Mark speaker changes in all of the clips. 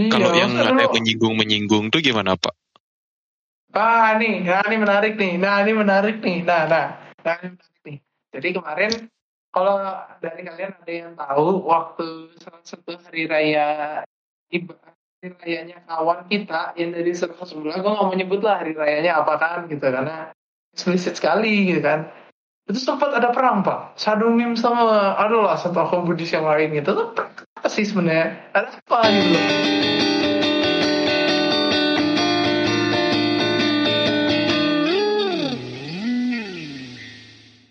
Speaker 1: Iya,
Speaker 2: Kalau yang
Speaker 1: masa
Speaker 2: katanya
Speaker 1: lu-
Speaker 2: menyinggung-menyinggung tuh gimana Pak?
Speaker 1: Ah nih, nah ini menarik nih, nah ini menarik nih, nah nah, nah ini menarik nih. Jadi kemarin kalau dari kalian ada yang tahu waktu salah satu hari raya iba- hari rayanya kawan kita yang dari sebelah sebelah, gue nggak mau nyebut lah hari rayanya apa kan gitu karena eksplisit sekali gitu kan. Itu sempat ada perang pak, Sadumim sama aduh lah satu akun Buddhis yang lain gitu tuh apa sih sebenarnya? Ada apa gitu loh?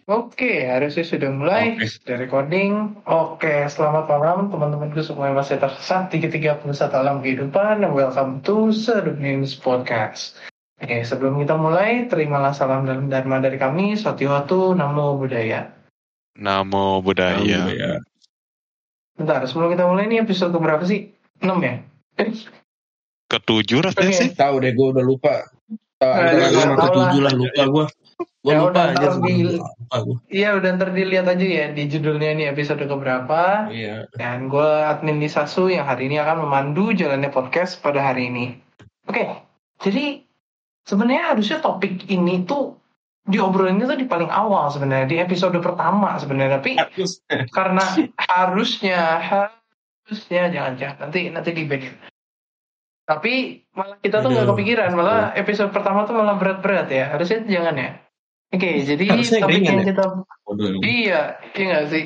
Speaker 1: Oke, harusnya sudah mulai
Speaker 3: Oke.
Speaker 1: sudah recording. Oke, selamat malam teman-temanku semua yang masih tersesat di ke-31 alam kehidupan. Welcome to Sedup News Podcast. Oke, sebelum kita mulai, terimalah salam dan dharma dari kami, Sotiwatu Namo Buddhaya.
Speaker 2: Namo Buddhaya.
Speaker 3: ya.
Speaker 1: Bentar, sebelum kita mulai ini episode berapa sih? 6 ya?
Speaker 2: Ketujuh rasanya
Speaker 1: Oke.
Speaker 2: sih.
Speaker 3: Tahu deh gue udah lupa.
Speaker 1: Nah, tahu
Speaker 3: ke tujuh
Speaker 1: lah.
Speaker 3: lah lupa gue. Gue
Speaker 1: Ya
Speaker 3: lupa
Speaker 1: udah,
Speaker 3: aja
Speaker 1: di-. Iya, udah ntar dilihat aja ya di judulnya ini episode keberapa.
Speaker 3: Iya.
Speaker 1: Dan gue admin di Sasu yang hari ini akan memandu jalannya podcast pada hari ini. Oke, jadi sebenarnya harusnya topik ini tuh diobrolinnya tuh di paling awal sebenarnya di episode pertama sebenarnya. Tapi
Speaker 3: Terus
Speaker 1: karena harusnya harusnya jangan jangan nanti nanti di Tapi malah kita tuh nggak kepikiran malah episode pertama tuh malah berat-berat ya. Harusnya jangan ya. Oke, jadi
Speaker 3: Harusnya
Speaker 1: topik yang
Speaker 3: ya?
Speaker 1: kita
Speaker 3: Waduh,
Speaker 1: iya iya nggak sih.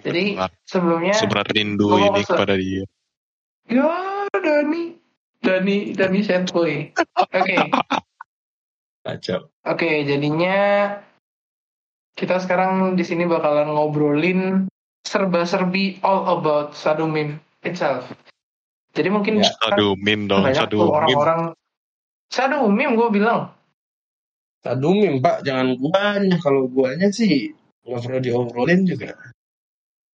Speaker 1: Jadi sebelumnya
Speaker 2: Seberat rindu ini
Speaker 1: masuk.
Speaker 2: kepada dia.
Speaker 1: Ya, Dani. Dani, Dani Sentoy. Oke,
Speaker 3: Kacau.
Speaker 1: oke. Jadinya kita sekarang di sini bakalan ngobrolin serba-serbi all about Sadumim itself. Jadi mungkin
Speaker 3: Ya,
Speaker 1: kan
Speaker 2: Sadumin dong, sadumin.
Speaker 1: orang-orang Sadumim gue bilang.
Speaker 3: Sadumim pak, jangan guanya. Kalau guanya sih nggak perlu diobrolin juga.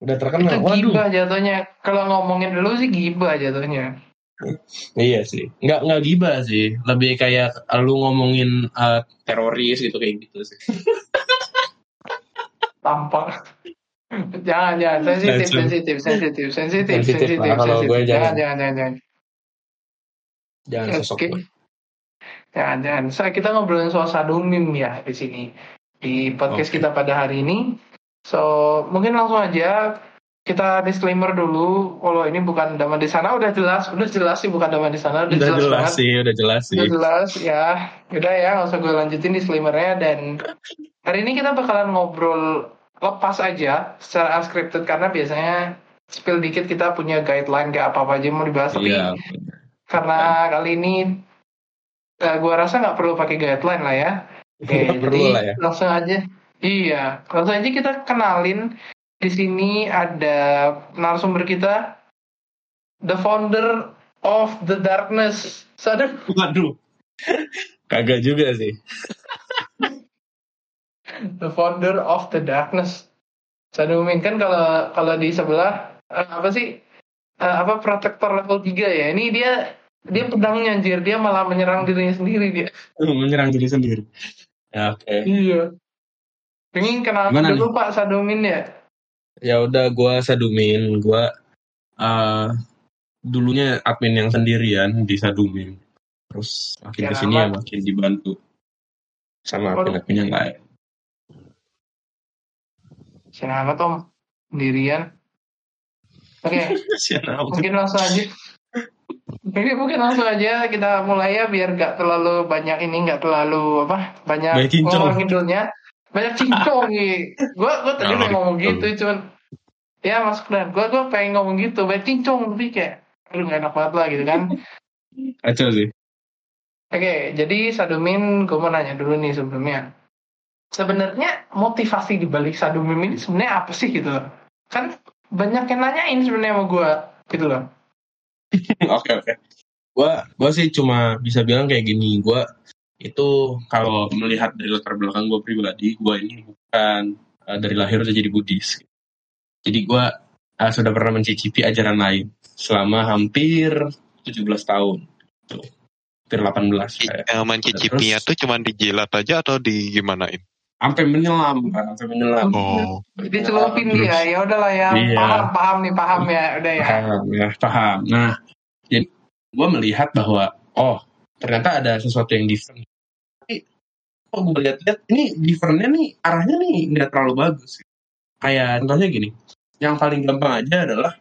Speaker 3: Udah
Speaker 1: Itu
Speaker 3: terkenal. Waduh.
Speaker 1: gibah jatuhnya. Kalau ngomongin dulu sih gibah jatuhnya.
Speaker 3: Iya sih. Nggak nggak gibah sih. Lebih kayak lu ngomongin uh, teroris gitu kayak gitu sih.
Speaker 1: Tampak. jangan, jangan. Sensitif,
Speaker 3: Langsung.
Speaker 1: sensitif, sensitif, sensitif,
Speaker 3: Sensitif kalau gue
Speaker 1: Jangan,
Speaker 3: jangan.
Speaker 1: jangan, jangan, jangan.
Speaker 3: Sosok
Speaker 1: Oke.
Speaker 3: gue.
Speaker 1: Jangan, jangan. So, kita ngobrolin soal sadumim ya di sini di podcast
Speaker 3: Oke.
Speaker 1: kita pada hari ini. So mungkin langsung aja kita disclaimer dulu. Kalau ini bukan dama di sana udah jelas, udah jelas sih bukan dama di sana, udah,
Speaker 3: Udah
Speaker 1: jelas,
Speaker 3: jelas
Speaker 1: banget.
Speaker 3: sih, udah jelas sih.
Speaker 1: Udah jelas ya. Udah ya, nggak usah gue lanjutin disclaimernya dan hari ini kita bakalan ngobrol lepas aja secara unscripted karena biasanya spill dikit kita punya guideline kayak apa apa aja mau dibahas tapi
Speaker 3: Iya.
Speaker 1: karena kali ini eh, gua rasa nggak perlu pakai guideline lah ya. Oke,
Speaker 3: perlu
Speaker 1: jadi
Speaker 3: lah ya.
Speaker 1: langsung aja. Iya, langsung aja kita kenalin. Di sini ada narasumber kita, the founder of the darkness. Sadar,
Speaker 3: Waduh. Kagak juga sih.
Speaker 1: the founder of the darkness. Sadumin kan kalau kalau di sebelah eh, apa sih? Eh, apa protektor level 3 ya. Ini dia dia pedangnya anjir, dia malah menyerang dirinya sendiri dia.
Speaker 3: Menyerang diri sendiri. Ya, oke.
Speaker 1: Iya. Pengen kenal
Speaker 3: Gimana
Speaker 1: dulu Pak Sadomin ya?
Speaker 3: Ya udah gua sadumin, gua eh dulunya admin yang sendirian di sadumin. Terus makin
Speaker 1: Ya,
Speaker 3: ke sini
Speaker 1: ya
Speaker 3: makin dibantu sama admin-admin yang lain.
Speaker 1: Siapa amat Om? Sendirian. Oke,
Speaker 3: amat.
Speaker 1: mungkin langsung aja. Mungkin, mungkin langsung aja kita mulai ya biar gak terlalu banyak ini gak terlalu apa banyak ngomong ngidulnya banyak cincong nih. Gue gue tadi
Speaker 2: Ngalor
Speaker 1: pengen ngomong gitu cuman ya masuk dan gue gue pengen ngomong gitu banyak cincong tapi kayak aduh gak enak banget lah gitu kan.
Speaker 3: Kacau sih.
Speaker 1: Oke, jadi Sadumin, gue mau nanya dulu nih sebelumnya. Sebenarnya motivasi di balik Sadumim ini sebenarnya apa sih gitu loh? Kan banyak yang nanyain sebenarnya sama gue gitu loh.
Speaker 3: Oke oke. Gua gua sih cuma bisa bilang kayak gini. Gua itu kalau melihat dari latar belakang gua pribadi, gua ini bukan eh, dari lahir udah jadi Buddhis. Jadi gua eh, sudah pernah mencicipi ajaran lain selama hampir 17 tahun. Tuh. Hampir 18 kayak.
Speaker 2: Yang mencicipinya tuh cuman dijilat aja atau di gimanain?
Speaker 3: Sampai menyelam kan sampai menyelam
Speaker 2: Oh,
Speaker 1: Dicelupin
Speaker 3: Terus.
Speaker 1: dia, ya udahlah ya.
Speaker 3: Iya.
Speaker 1: Paham, paham nih, paham ya. Udah ya.
Speaker 3: paham ya paham nah jadi gue melihat bahwa oh ternyata ada sesuatu yang different tapi kok gue lihat-lihat ini differentnya nih arahnya nih nggak terlalu bagus kayak contohnya gini yang paling gampang aja adalah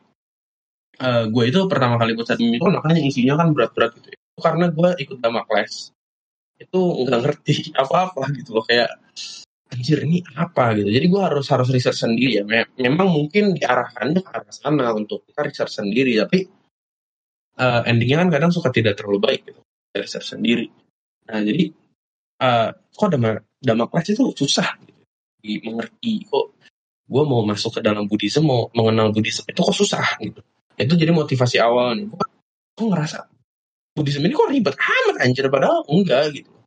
Speaker 3: eh gue itu pertama kali ikut sadmi itu makanya isinya kan berat-berat gitu ya. Itu karena gue ikut dama kelas itu nggak ngerti apa-apa gitu loh kayak anjir ini apa gitu. Jadi gue harus harus riset sendiri ya. Me- memang mungkin diarahkannya ke arah sana untuk kita riset sendiri tapi eh, endingnya kan kadang suka tidak terlalu baik gitu. Riset sendiri. Nah jadi eh, kok dama dama kelas itu susah gitu. Mengerti kok gue mau masuk ke dalam Buddhism mau mengenal Buddhism itu kok susah gitu. Itu jadi motivasi awal nih. Gue gue ngerasa Buddhism ini kok ribet amat anjir padahal enggak gitu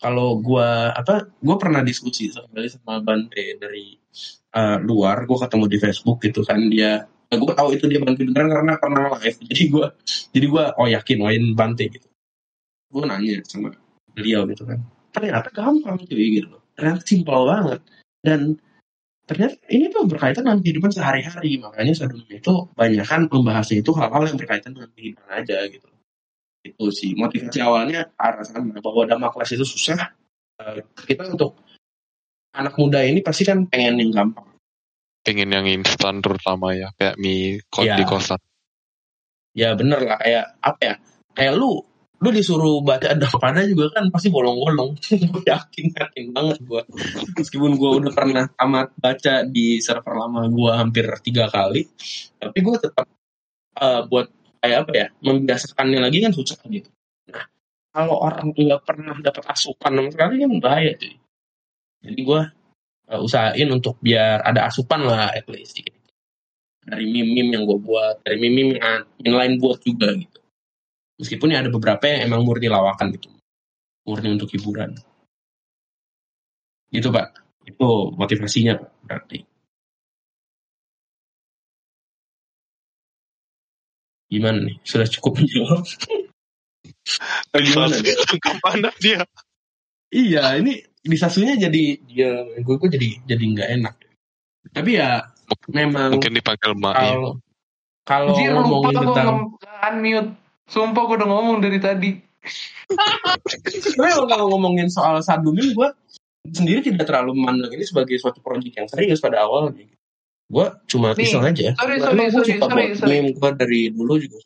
Speaker 3: kalau gua apa gua pernah diskusi sekali sama Bante dari eh, luar gua ketemu di Facebook gitu kan dia gue tahu itu dia Bante beneran karena pernah live. Jadi gua jadi gua oh yakin wain Bante gitu. Gue nanya sama beliau gitu kan ternyata gampang cuy gitu ternyata simpel banget. Dan ternyata ini tuh berkaitan dengan kehidupan sehari-hari. Makanya sadhana itu banyak kan membahasnya itu hal-hal yang berkaitan dengan kehidupan aja gitu itu sih. Motivasi awalnya arah sana bahwa dhamma kelas itu susah Eh, kita untuk anak muda ini pasti kan pengen yang gampang.
Speaker 2: Pengen yang instan terutama ya, kayak mie kos
Speaker 3: Iya.
Speaker 2: di kosan.
Speaker 3: ya bener lah. Kayak apa ya kayak lu lu disuruh baca pada juga kan pasti bolong-bolong. Yakin yakin banget gue meskipun gue udah pernah amat baca di server lama gue hampir tiga kali tapi gue tetap eh, buat kayak apa ya membiasakannya lagi kan susah gitu. Nah kalau orang nggak pernah dapat asupan sama sekali kan bahaya cuy. Jadi gue eh, usahain untuk biar ada asupan lah at least gitu. dari meme-meme yang gue buat dari meme-meme yang, yang lain buat juga gitu. Meskipun ya ada beberapa yang emang murni lawakan gitu. Murni untuk hiburan. Gitu pak. Itu motivasinya pak berarti gimana nih sudah cukup menjawab gimana nih?
Speaker 2: Ke mana dia?
Speaker 3: iya ini disasunya jadi dia gue gue jadi jadi nggak enak tapi ya memang
Speaker 2: Mungkin dipanggil Mak.
Speaker 3: kalau kalau
Speaker 1: Anjir, lupa
Speaker 3: ngomongin
Speaker 1: gue
Speaker 3: tentang
Speaker 1: unmute. Sumpah gue udah ngomong dari tadi.
Speaker 3: sebenarnya kalau ngomongin soal sadumi gue sendiri tidak terlalu memandang ini sebagai suatu proyek yang serius pada awalnya gue cuma
Speaker 1: Nih,
Speaker 3: iseng aja
Speaker 1: sorry, sorry,
Speaker 3: gue
Speaker 1: sorry,
Speaker 3: suka
Speaker 1: sorry,
Speaker 3: buat
Speaker 1: sorry.
Speaker 3: meme gue dari dulu juga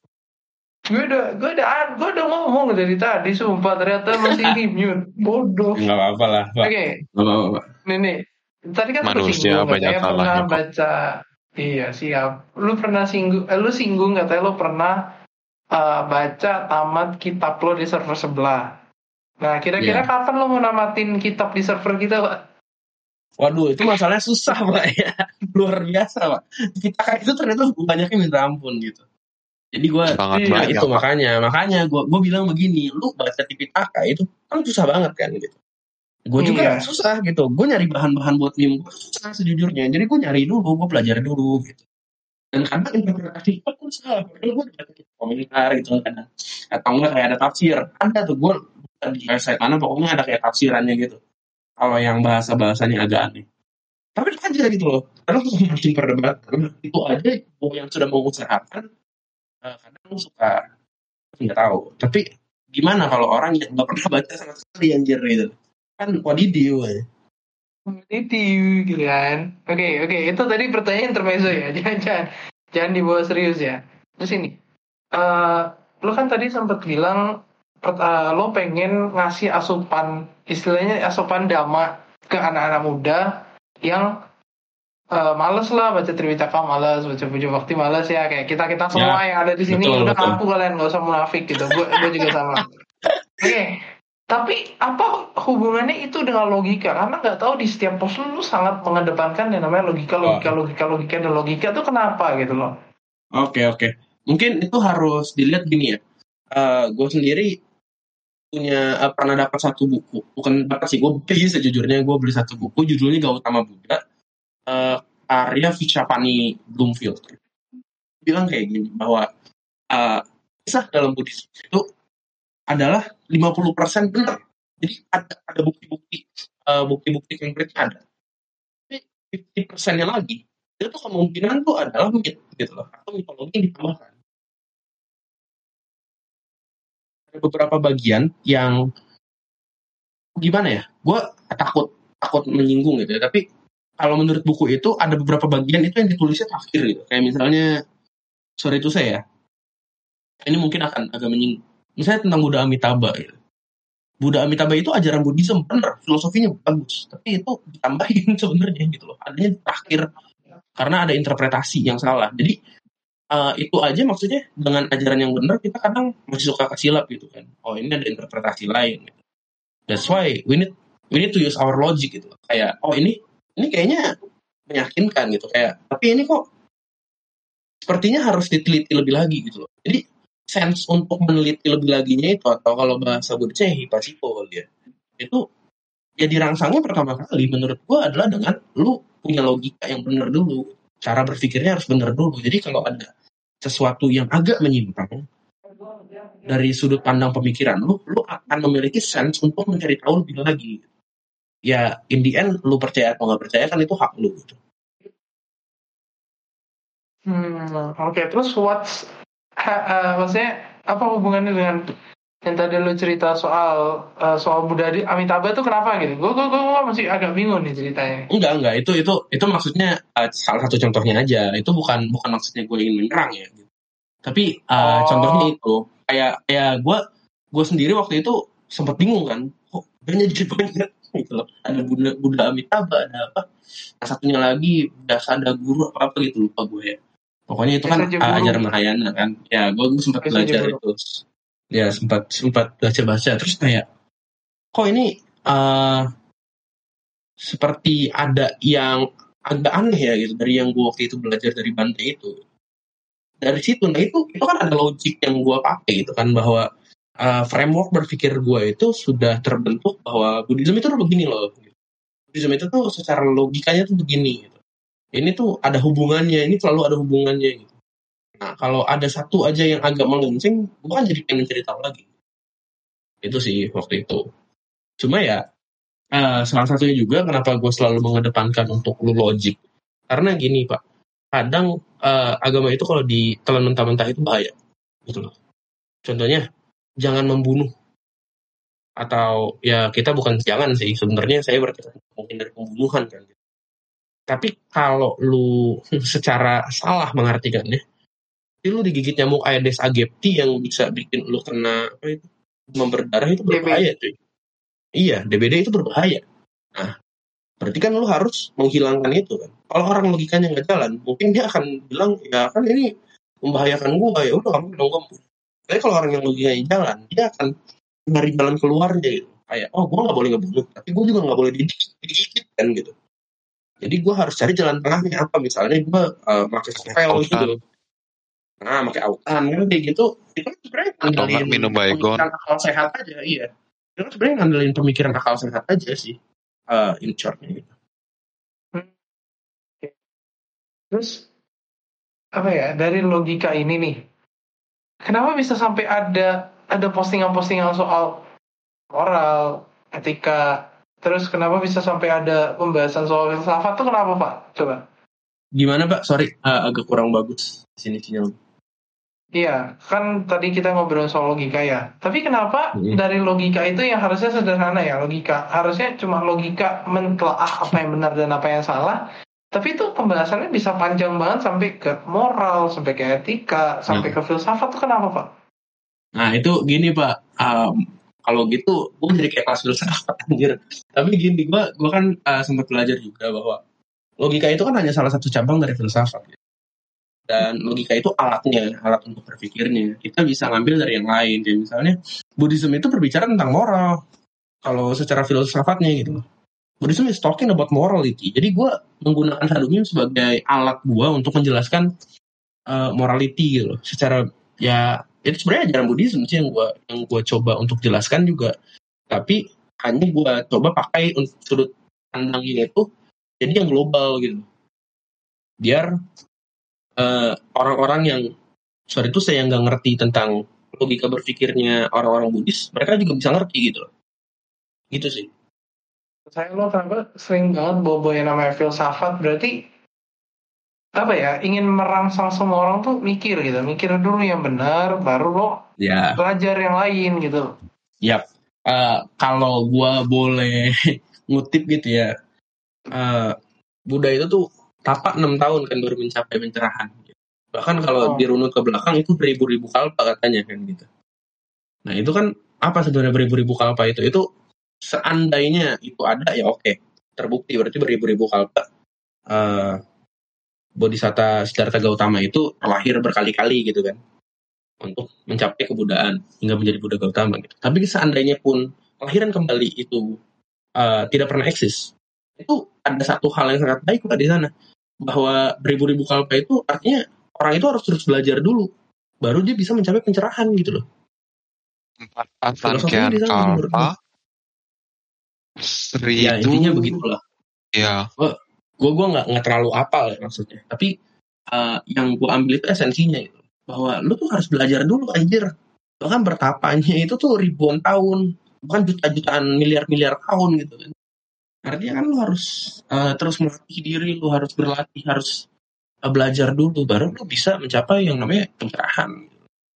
Speaker 1: Gue udah, gue udah, gue udah ngomong dari tadi. Sumpah ternyata masih di mute. Bodoh.
Speaker 3: nggak apa-apa lah
Speaker 1: Oke,
Speaker 3: pak nggak apa-apa
Speaker 1: nih nih. Tadi kan
Speaker 2: Manusia
Speaker 1: singgung
Speaker 2: banyak
Speaker 1: katanya pernah
Speaker 2: salahnya kok.
Speaker 1: baca. Iya siap. Lu pernah singgung, eh, lu singgung katanya lu pernah eh, baca tamat kitab lo di server sebelah. Nah, kira-kira
Speaker 3: Iya.
Speaker 1: kapan lo mau namatin kitab di server kita, Pak?
Speaker 3: Waduh itu masalahnya susah pak ya luar biasa pak kita kan itu ternyata banyaknya minta ampun gitu jadi gue
Speaker 2: Sangat
Speaker 3: Nah
Speaker 2: banyak.
Speaker 3: itu makanya, makanya gue gue bilang begini, lu baca Tipitaka itu kan susah banget kan gitu. Gue juga
Speaker 1: Iya.
Speaker 3: susah gitu, gue nyari bahan-bahan buat meme gue susah sejujurnya. Jadi gue nyari dulu, gue pelajari dulu gitu. Dan kadang interpretasi itu pun salah, padahal gue baca komentar gitu kadang. Atau enggak kayak ada tafsir, ada tuh gue di website mana pokoknya ada kayak tafsirannya gitu. Kalau yang bahasa bahasanya agak aneh. Tapi aja gitu loh, gue makin perdebatan itu aja yang sudah mengusahakan eh, kadang suka nggak tahu tapi gimana kalau orang yang nggak pernah baca sama sekali anjir gitu kan wadidiu ya.
Speaker 1: Itu gitu kan. Oke, oke. Itu tadi pertanyaan intermezzo ya. Jangan, jangan, jangan dibawa serius ya. Terus ini, eh lo kan tadi sempat bilang eh, lo pengen ngasih asupan, istilahnya asupan dama ke anak-anak muda yang eh, males lah baca Tripitaka males baca puja bakti males ya kayak kita kita semua yang ada di sini
Speaker 3: betul,
Speaker 1: udah
Speaker 3: betul.
Speaker 1: ngaku kalian nggak usah munafik gitu gue gue juga sama. Oke tapi apa hubungannya itu dengan logika? Karena nggak tahu di setiap pos lu sangat mengedepankan yang namanya logika logika logika logika dan logika itu kenapa gitu loh.
Speaker 3: Oke oke. Mungkin itu harus dilihat gini ya. Eh gue sendiri punya eh, pernah dapat satu buku bukan dapat sih gue beli sejujurnya gue beli satu buku judulnya Gautama Buddha eh karya Vichapani Bloomfield bilang kayak gini bahwa eh, kisah dalam Buddhisme itu adalah 50% benar. Jadi ada ada bukti-bukti eh, bukti-bukti konkretnya ada. Tapi 50 persennya lagi itu kemungkinan tuh adalah mit gitu loh atau mitologi yang ditambahkan. Beberapa bagian yang gimana ya? Gue takut takut menyinggung gitu ya. Tapi kalau menurut buku itu ada beberapa bagian itu yang ditulisnya terakhir gitu. Kayak misalnya sorry itu saya ya. Ini mungkin akan agak menyinggung. Misalnya tentang Buddha Amitabha gitu. Buddha Amitabha itu ajaran Buddhism bener, filosofinya bagus. Tapi itu ditambahin sebenarnya gitu loh. Adanya terakhir karena ada interpretasi yang salah. Jadi eh, itu aja maksudnya dengan ajaran yang benar kita kadang masih suka kesilap gitu kan. Oh ini ada interpretasi lain. Gitu. That's why we need we need to use our logic gitu. Kayak oh ini ini kayaknya meyakinkan gitu kayak tapi ini kok sepertinya harus diteliti lebih lagi gitu loh. Jadi sense untuk meneliti lebih laginya itu atau kalau bahasa Buddha hipasiko ya. Itu ya dirangsangnya pertama kali menurut gua adalah dengan lu punya logika yang benar dulu. Cara berpikirnya harus benar dulu. Jadi kalau ada sesuatu yang agak menyimpang dari sudut pandang pemikiran lu, lu akan memiliki sense untuk mencari tahu lebih lagi. Ya, in the end, lu percaya atau nggak percaya kan itu hak lu. Gitu.
Speaker 1: Hmm, oke. Terus what's ha- uh, maksudnya apa hubungannya dengan yang tadi lu cerita soal uh, soal Buddha di Amitabha itu kenapa gitu? Gue gue gue masih agak bingung nih ceritanya.
Speaker 3: Enggak, enggak. Itu itu itu maksudnya uh, salah satu contohnya aja. Itu bukan bukan maksudnya gue ingin menyerang ya. Gitu. Tapi uh,
Speaker 1: Oh.
Speaker 3: contohnya itu kayak kayak gue gue sendiri waktu itu sempat bingung kan. Kok banyak jadi banyak gitu loh. Ada Buddha, Buddha Amitabha, ada apa? Yang satunya lagi Dasa ada guru apa apa gitu lupa gue ya. Pokoknya itu kan ajaran Mahayana kan. Ya, gue, gue sempat belajar itu. Ya, sempat sempat baca-baca terus kayak kok ini uh, seperti ada yang agak aneh ya gitu dari yang gue waktu itu belajar dari Bante itu? Dari situ nah itu itu kan ada logik yang gue pakai gitu kan bahwa uh, framework berpikir gue itu sudah terbentuk bahwa Buddhism itu begini loh Buddhism itu tuh secara logikanya tuh begini gitu. ini tuh ada hubungannya ini selalu ada hubungannya gitu nah kalau ada satu aja yang agak melenceng gue kan jadi pengen cerita lagi. Itu sih waktu itu. Cuma ya eh, salah satunya juga kenapa gue selalu mengedepankan untuk lu logik. Karena gini pak kadang eh, agama itu kalau ditelan mentah-mentah itu bahaya gitu loh. Contohnya jangan membunuh. Atau ya kita bukan jangan sih. Sebenarnya saya berkata mungkin dari pembunuhan kan. Tapi kalau lu secara salah mengartikannya itu lu digigit nyamuk Aedes aegypti yang bisa bikin lu kena apa itu demam berdarah itu berbahaya cuy. Iya DBD itu berbahaya. Nah berarti kan lu harus menghilangkan itu kan. Kalau orang logikanya nggak jalan mungkin dia akan bilang ya kan ini membahayakan gua ya udah kamu dong kamu tapi kalau orang yang logikanya jalan dia akan nyari jalan keluarnya gitu. Kayak oh gua nggak boleh ngebunuh tapi gua juga nggak boleh digigit kan gitu. Jadi gua harus cari jalan tengahnya apa misalnya gua uh, pakai spell gitu nah pakai autan kan kayak gitu itu kan sebenarnya ngandelin
Speaker 2: minum baygon.
Speaker 3: pemikiran akal sehat aja iya. Itu kan sebenarnya ngandelin pemikiran akal sehat aja sih. Uh, in shortnya gitu.
Speaker 1: Terus apa ya dari logika ini nih, kenapa bisa sampai ada ada postingan-postingan soal moral, etika, terus kenapa bisa sampai ada pembahasan soal filsafat tuh kenapa pak? Coba.
Speaker 3: gimana pak? Sorry uh, agak kurang bagus di sini sinyal
Speaker 1: Iya, kan tadi kita ngobrol soal logika ya. Tapi kenapa
Speaker 3: Hmm.
Speaker 1: dari logika itu yang harusnya sederhana ya logika, harusnya cuma logika mentelaah apa yang benar dan apa yang salah. Tapi itu pembahasannya bisa panjang banget sampai ke moral, sampai ke etika, sampai ke filsafat tuh kenapa pak?
Speaker 3: Nah itu gini pak, um, kalau gitu gue jadi kayak kelas filsafat anjir. Tapi gini, gue gua kan uh, sempat belajar juga bahwa logika itu kan hanya salah satu cabang dari filsafat. gitu. Dan logika itu alatnya, alat untuk berpikirnya. Kita bisa ngambil dari yang lain. Kayak misalnya, Buddhism itu berbicara tentang moral. Kalau secara filsafatnya gitu. Buddhism is talking about morality. Jadi gue menggunakan Hadumim sebagai alat gue untuk menjelaskan uh, morality gitu loh. Secara ya itu sebenarnya ajaran Buddhism sih yang gue yang gue coba untuk jelaskan juga tapi hanya gue coba pakai untuk sudut pandangnya itu jadi yang global gitu biar eh, orang-orang yang sorry itu saya nggak ngerti tentang logika berpikirnya orang-orang Buddhis mereka juga bisa ngerti gitu loh. Gitu sih.
Speaker 1: Saya lo kenapa sering banget bawa yang namanya filsafat berarti apa ya ingin merangsang semua orang tuh mikir gitu mikir dulu yang benar baru lo
Speaker 3: Ya,
Speaker 1: belajar yang lain gitu.
Speaker 3: Yap. Eh, kalau gua boleh ngutip gitu ya, eh, Buddha itu tuh tapak enam tahun kan baru mencapai pencerahan. Bahkan kalau
Speaker 1: Oh.
Speaker 3: dirunut ke belakang itu beribu-ribu kalpa katanya kan gitu. Nah itu kan apa sebenarnya beribu-ribu kalpa itu? Itu seandainya itu ada ya oke terbukti berarti beribu-ribu kalpa. Eh, Bodhisatta Siddhartha Gautama itu lahir berkali-kali gitu kan untuk mencapai kebudayaan hingga menjadi Buddha Gautama gitu. Tapi seandainya pun kelahiran kembali itu uh, tidak pernah eksis, itu ada satu hal yang sangat baik Pak di sana bahwa beribu-ribu kalpa itu artinya orang itu harus terus belajar dulu baru dia bisa mencapai pencerahan gitu loh.
Speaker 2: Empat pasang
Speaker 3: Filosofinya
Speaker 2: kian
Speaker 3: di sana menurut
Speaker 2: kalpa.
Speaker 3: Ya
Speaker 2: Seribu.
Speaker 3: intinya begitulah.
Speaker 2: Ya.
Speaker 3: Gue gue nggak nggak terlalu apal ya maksudnya. Tapi uh, yang gue ambil itu esensinya itu bahwa lu tuh harus belajar dulu anjir. Bahkan bertapanya itu tuh ribuan tahun, bukan juta-jutaan miliar-miliar tahun gitu kan. Artinya kan lu harus uh, terus melatih diri, lu harus berlatih, harus uh, belajar dulu baru lu bisa mencapai yang namanya pencerahan.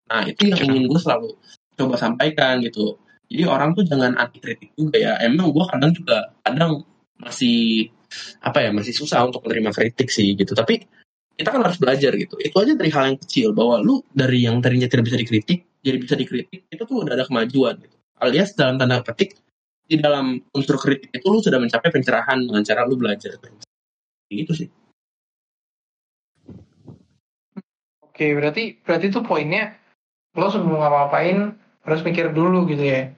Speaker 3: Nah, itu yang ingin gue selalu coba sampaikan gitu. Jadi orang tuh jangan anti kritik juga ya. Emang gue kadang juga kadang masih apa ya masih susah untuk menerima kritik sih gitu. Tapi kita kan harus belajar gitu. Itu aja dari hal yang kecil bahwa lu dari yang tadinya tidak bisa dikritik jadi bisa dikritik itu tuh udah ada kemajuan gitu. Alias dalam tanda petik di dalam unsur kritik itu lu sudah mencapai pencerahan dengan cara lu belajar. Gitu sih.
Speaker 1: oke berarti berarti tuh poinnya lo sebelum ngapa-ngapain harus mikir dulu gitu ya.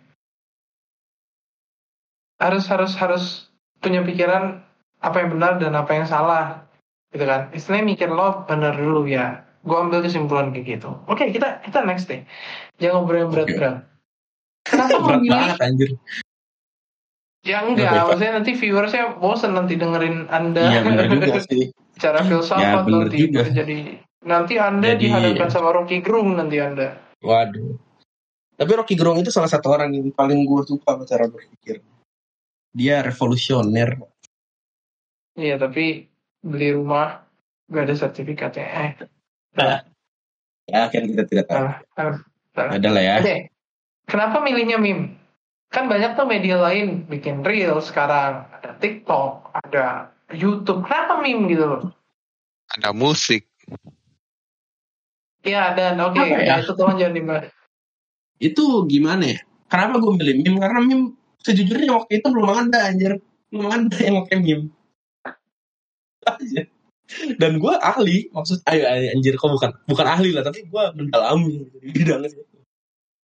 Speaker 1: Harus harus harus punya pikiran apa yang benar dan apa yang salah gitu kan. Istilahnya mikir lo benar dulu ya. Gue ambil kesimpulan kayak gitu. Oke kita kita next deh. Jangan ngobrol yang berat-berat. Kenapa
Speaker 3: Berat
Speaker 1: memilih. Ya enggak
Speaker 3: Pak.
Speaker 1: maksudnya nanti viewersnya bosen nanti dengerin anda
Speaker 3: Iya benar juga sih.
Speaker 1: cara filsafat
Speaker 3: Ya, bener
Speaker 1: nanti
Speaker 3: juga.
Speaker 1: jadi nanti anda
Speaker 3: Jadi-
Speaker 1: dihadapkan sama Rocky Gerung nanti anda
Speaker 3: Waduh. Tapi Rocky Gerung itu salah satu orang yang paling gue suka cara berpikir. Dia revolusioner.
Speaker 1: iya tapi beli rumah gak ada sertifikatnya eh
Speaker 3: Ya kan kita tidak tahu.
Speaker 1: salah salah salah
Speaker 3: Ada lah ya.
Speaker 1: Oke, kenapa milihnya meme? Kan banyak tuh media lain bikin reel sekarang, ada TikTok, ada YouTube. Kenapa meme gitu loh?
Speaker 2: Ada musik.
Speaker 1: Iya dan oke,
Speaker 3: Apa ya?
Speaker 1: itu tolong jangan dibahas.
Speaker 3: Itu gimana ya? Kenapa gue milih meme? Karena meme sejujurnya waktu itu belum ada anjir. Belum ada yang pakai meme. Dan gue ahli, maksud ayo anjir kok bukan bukan ahli lah, tapi gue mendalami di bidang itu.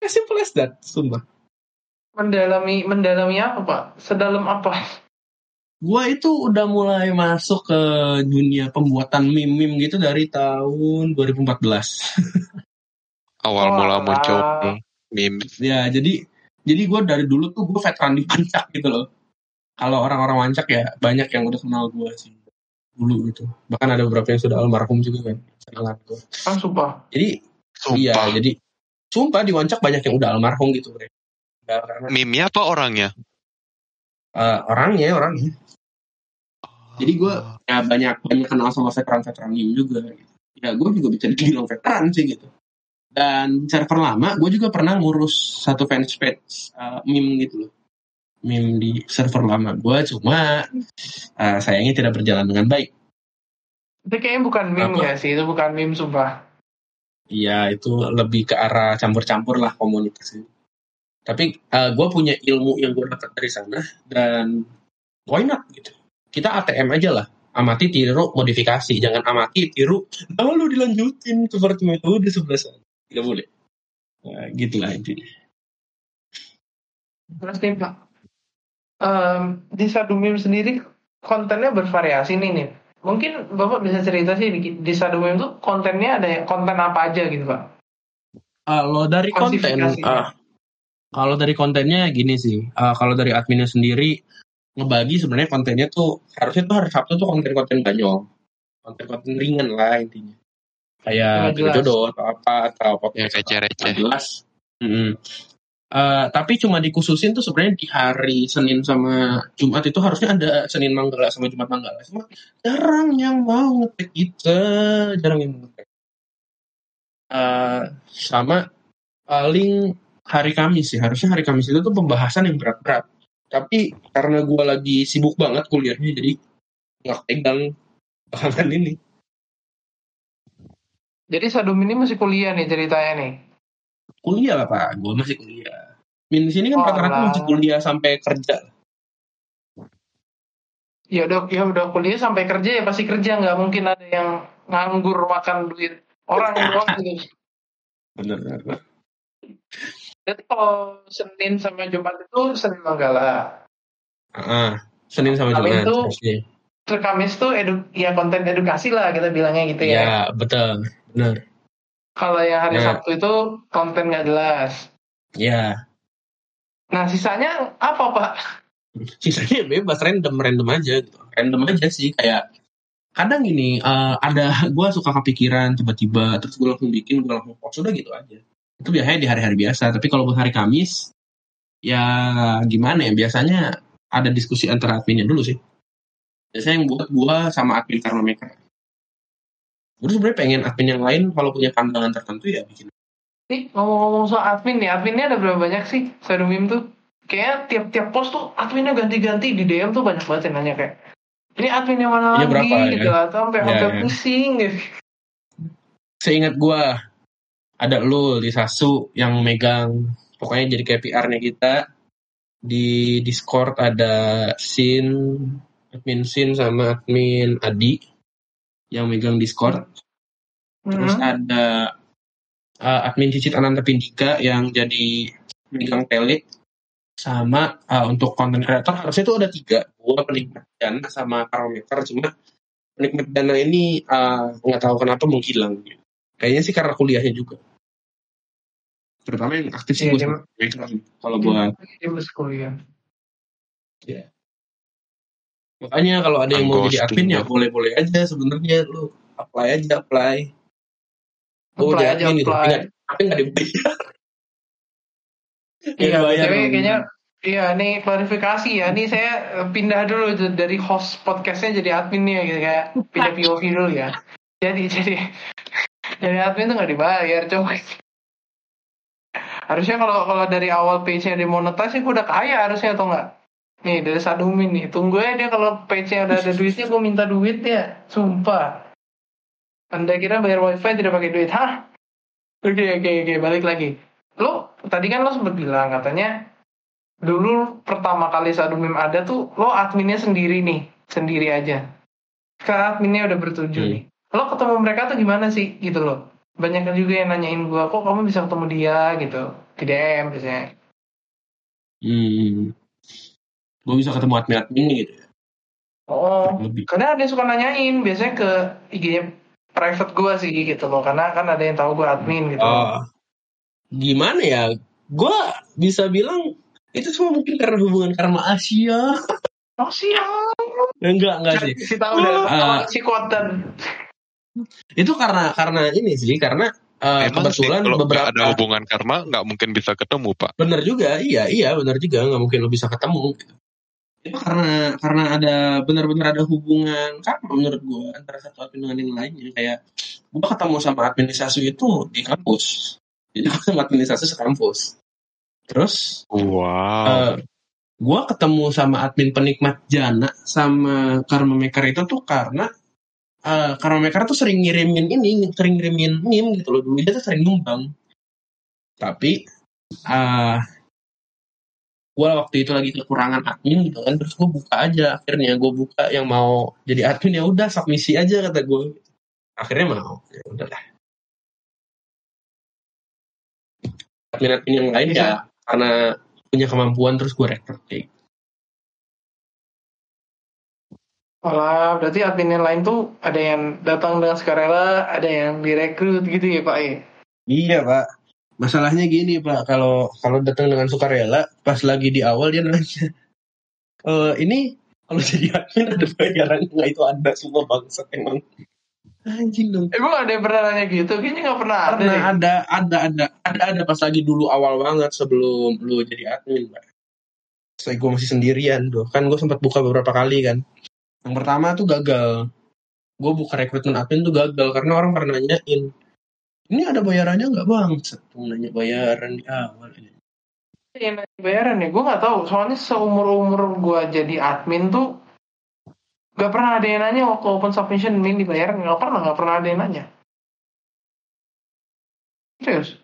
Speaker 3: As simple as that, sumpah.
Speaker 1: Mendalami mendalami apa pak? Sedalam apa?
Speaker 3: Gue itu udah mulai masuk ke dunia pembuatan meme-meme gitu dari tahun 2014.
Speaker 2: Awal
Speaker 1: Oh,
Speaker 2: mula muncul meme.
Speaker 3: Ya, jadi jadi gue dari dulu tuh gue veteran di Wancak gitu loh. Kalau orang-orang Wancak ya banyak yang udah kenal gue sih dulu gitu. Bahkan ada beberapa yang sudah almarhum juga kan. Kenalan gue.
Speaker 1: Ah sumpah.
Speaker 3: Jadi iya,
Speaker 2: Sumpah.
Speaker 3: jadi sumpah di Wancak banyak yang udah almarhum gitu. Bre. Ya,
Speaker 2: Meme-nya apa orangnya?
Speaker 3: eh, orangnya orangnya. Jadi gue ya banyak banyak kenal sama veteran-veteran meme juga. Gitu. Ya gue juga bisa dibilang veteran sih gitu. Dan server lama gue juga pernah ngurus satu fanspage uh, meme gitu loh. Meme di server lama gue cuma uh, sayangnya tidak berjalan dengan baik.
Speaker 1: Itu kayaknya bukan meme
Speaker 3: Apa?
Speaker 1: ya sih, itu bukan meme sumpah.
Speaker 3: Iya itu lebih ke arah campur-campur lah komunitas ini. Tapi gue punya ilmu yang gue dapat dari sana dan why not gitu. Kita ATM aja lah. Amati tiru modifikasi, jangan amati tiru. Lalu dilanjutin seperti metode sebelah sana. Tidak boleh. Nah, gitulah intinya.
Speaker 1: Terus nih pak, Em, di Sadu Meme sendiri kontennya bervariasi nih nih. Mungkin bapak bisa cerita sih di, di Sadu Meme tuh kontennya ada konten apa aja gitu pak?
Speaker 3: Kalau dari konten,
Speaker 1: Klasifikasinya.
Speaker 3: Kalau dari kontennya gini sih. ah, kalau dari adminnya sendiri ngebagi sebenarnya kontennya tuh harusnya tuh hari Sabtu tuh konten-konten banyol, konten-konten ringan lah intinya. Kayak
Speaker 1: jelas.
Speaker 3: jodoh atau apa atau
Speaker 2: Ya
Speaker 3: podcast
Speaker 2: receh-receh.
Speaker 3: nggak jelas. Mm-mm. Eh, tapi cuma dikhususin tuh sebenarnya di hari Senin sama Jumat itu harusnya ada Senin Manggala sama Jumat Manggala. Cuma jarang yang mau ngetek itu, jarang yang mau ngetek. Eh, sama paling hari Kamis sih. Harusnya hari Kamis itu tuh pembahasan yang berat-berat. Tapi karena gue lagi sibuk banget kuliahnya, jadi nggak pegang belakangan ini.
Speaker 1: Jadi Sadum ini masih kuliah nih ceritanya nih.
Speaker 3: Kuliah lah pak, gue masih kuliah. Min di sini kan
Speaker 1: Oh,
Speaker 3: rata-rata masih kuliah sampai kerja.
Speaker 1: Ya udah ya udah kuliah sampai kerja ya pasti kerja nggak mungkin ada yang nganggur makan duit orang doang gitu.
Speaker 3: Bener, bener.
Speaker 1: Jadi kalau Senin sama Jumat itu Senin Manggala.
Speaker 3: Ah, Senin sama
Speaker 1: Kamis
Speaker 3: Jumat.
Speaker 1: tuh
Speaker 3: harusnya.
Speaker 1: Terus Kamis tuh edu ya konten edukasi lah kita bilangnya gitu ya.
Speaker 3: Ya, betul. Bener.
Speaker 1: Kalau yang hari
Speaker 3: Nah.
Speaker 1: Sabtu itu konten nggak jelas.
Speaker 3: Ya.
Speaker 1: Nah sisanya apa pak?
Speaker 3: Sisanya bebas, random, random aja. Gitu. Random aja sih, kayak kadang gini, eh, ada gue suka kepikiran tiba-tiba, terus gue langsung bikin, gue langsung post, udah gitu aja. Itu biasanya di hari-hari biasa, tapi kalau buat hari Kamis, ya gimana ya, biasanya ada diskusi antara adminnya dulu sih. Biasanya yang buat gue sama admin Karma Maker. Gue sebenarnya pengen admin yang lain kalau punya pandangan tertentu ya bikin.
Speaker 1: Nih ngomong-ngomong soal admin nih, adminnya ada berapa banyak sih? Sadumim tuh kayaknya tiap-tiap post tuh adminnya ganti-ganti di DM tuh banyak banget yang nanya kayak ini admin yang mana
Speaker 3: Ini
Speaker 1: lagi
Speaker 3: berapa, ya?
Speaker 1: gitu atau sampai
Speaker 3: Ya,
Speaker 1: sampai
Speaker 3: ya.
Speaker 1: pusing gitu.
Speaker 3: Seingat gue ada lu di Sasu yang megang pokoknya jadi kayak PR-nya kita. Di Discord ada Sin admin Sin sama admin Adi yang megang Discord. Terus
Speaker 1: Mhm.
Speaker 3: ada uh, admin Cicit Ananta Pindika yang jadi megang Tele. Sama uh, untuk konten kreator harusnya itu ada tiga. Gua penikmat dana sama parameter cuma penikmat dana ini uh, nggak tahu kenapa menghilang kayaknya sih karena kuliahnya juga terutama yang aktif sih
Speaker 1: Iya,
Speaker 3: sama parameter sih, kalau buat
Speaker 1: Dia masih kuliah.
Speaker 3: makanya kalau ada yang mau jadi admin ya
Speaker 2: ya.
Speaker 3: boleh-boleh aja sebenarnya lu apply aja apply Gua
Speaker 1: Apply aja,
Speaker 3: admin gitu tapi
Speaker 1: apply.
Speaker 3: nggak tapi nggak dibayar
Speaker 1: Iya,
Speaker 3: dong.
Speaker 1: kayaknya Iya, nih klarifikasi ya. Nih saya eh, pindah dulu dari host podcastnya jadi adminnya gitu kayak pindah POV dulu ya. Jadi jadi jadi admin tuh nggak dibayar, coy. Harusnya kalau kalau dari awal page-nya dimonetize sih gue udah kaya harusnya atau enggak? Nih dari Sadumin nih, tunggu ya dia kalau page-nya udah ada duitnya gue minta duit ya, sumpah. Anda kira bayar wifi tidak pakai duit, hah? Oke oke oke balik lagi. Lo tadi kan lo sempat bilang katanya dulu pertama kali Sadumim ada tuh lo adminnya sendiri nih, sendiri aja. Sekarang adminnya udah bertujuh
Speaker 3: Hmm.
Speaker 1: nih. Lo ketemu mereka tuh gimana sih gitu loh? Banyak kan juga yang nanyain gua, kok kamu bisa ketemu dia gitu di DM biasanya.
Speaker 3: hmm. gue bisa ketemu admin-admin gitu ya
Speaker 1: Oh,
Speaker 3: lebih
Speaker 1: karena ada yang suka nanyain biasanya ke IG-nya private gua sih gitu loh, karena kan ada yang tahu gua admin gitu.
Speaker 3: Oh, gimana ya? Gue bisa bilang itu semua mungkin karena hubungan karma Asia.
Speaker 1: Oh siap.
Speaker 3: Enggak, enggak sih.
Speaker 1: Si tahu udah
Speaker 3: Ah.
Speaker 1: si kuat dan
Speaker 3: Itu karena karena ini sih, karena eh,
Speaker 2: Emang sih
Speaker 3: kebetulan
Speaker 2: kalau
Speaker 3: beberapa
Speaker 2: ada hubungan karma nggak mungkin bisa ketemu pak.
Speaker 3: bener juga, iya iya bener juga nggak mungkin lo bisa ketemu. Itu karena karena ada benar-benar ada hubungan karma menurut gue antara satu admin dengan yang lainnya. Kayak gue ketemu sama administrasi itu di kampus. Jadi gue sama administrasi sekampus. Terus
Speaker 2: Wow.
Speaker 3: gue ketemu sama admin penikmat jana sama karma maker itu tuh karena eh karma maker tuh sering ngirimin ini sering ngirimin meme gitu loh. Dulu dia tuh sering nyumbang. Tapi eh gue waktu itu lagi kekurangan admin gitu kan terus gue buka aja. Akhirnya gue buka yang mau jadi admin ya udah submisi aja kata gue akhirnya mau ya udahlah admin admin yang lain
Speaker 1: Bisa.
Speaker 3: ya karena punya kemampuan terus gue rekrut kayak
Speaker 1: Malah berarti admin yang lain tuh ada yang datang dengan sukarela, ada yang direkrut gitu ya Pak ya.
Speaker 3: Iya pak. Masalahnya gini pak, kalau kalau datang dengan sukarela, pas lagi di awal dia nanya, e, ini kalau jadi admin ada bayaran nggak itu ada semua bangsa emang. Anjing dong.
Speaker 1: Emang ada yang pernah nanya gitu? Kayaknya nggak pernah ada
Speaker 3: Karena
Speaker 1: deh.
Speaker 3: ada, ada, ada, ada, ada pas lagi dulu awal banget sebelum lu jadi admin, Pak. Saya gue masih sendirian tuh, kan gue sempat buka beberapa kali kan. Yang pertama tuh gagal. Gue buka rekrutmen admin tuh gagal karena orang pernah nanyain, ini ada bayarannya nggak bang? Satu nanya bayaran di awal.
Speaker 1: Yang nanya bayaran ya, gue nggak tahu. Soalnya seumur umur gue jadi admin tuh nggak pernah ada yang nanya waktu open submission min dibayar nggak pernah nggak pernah ada yang nanya. Serius?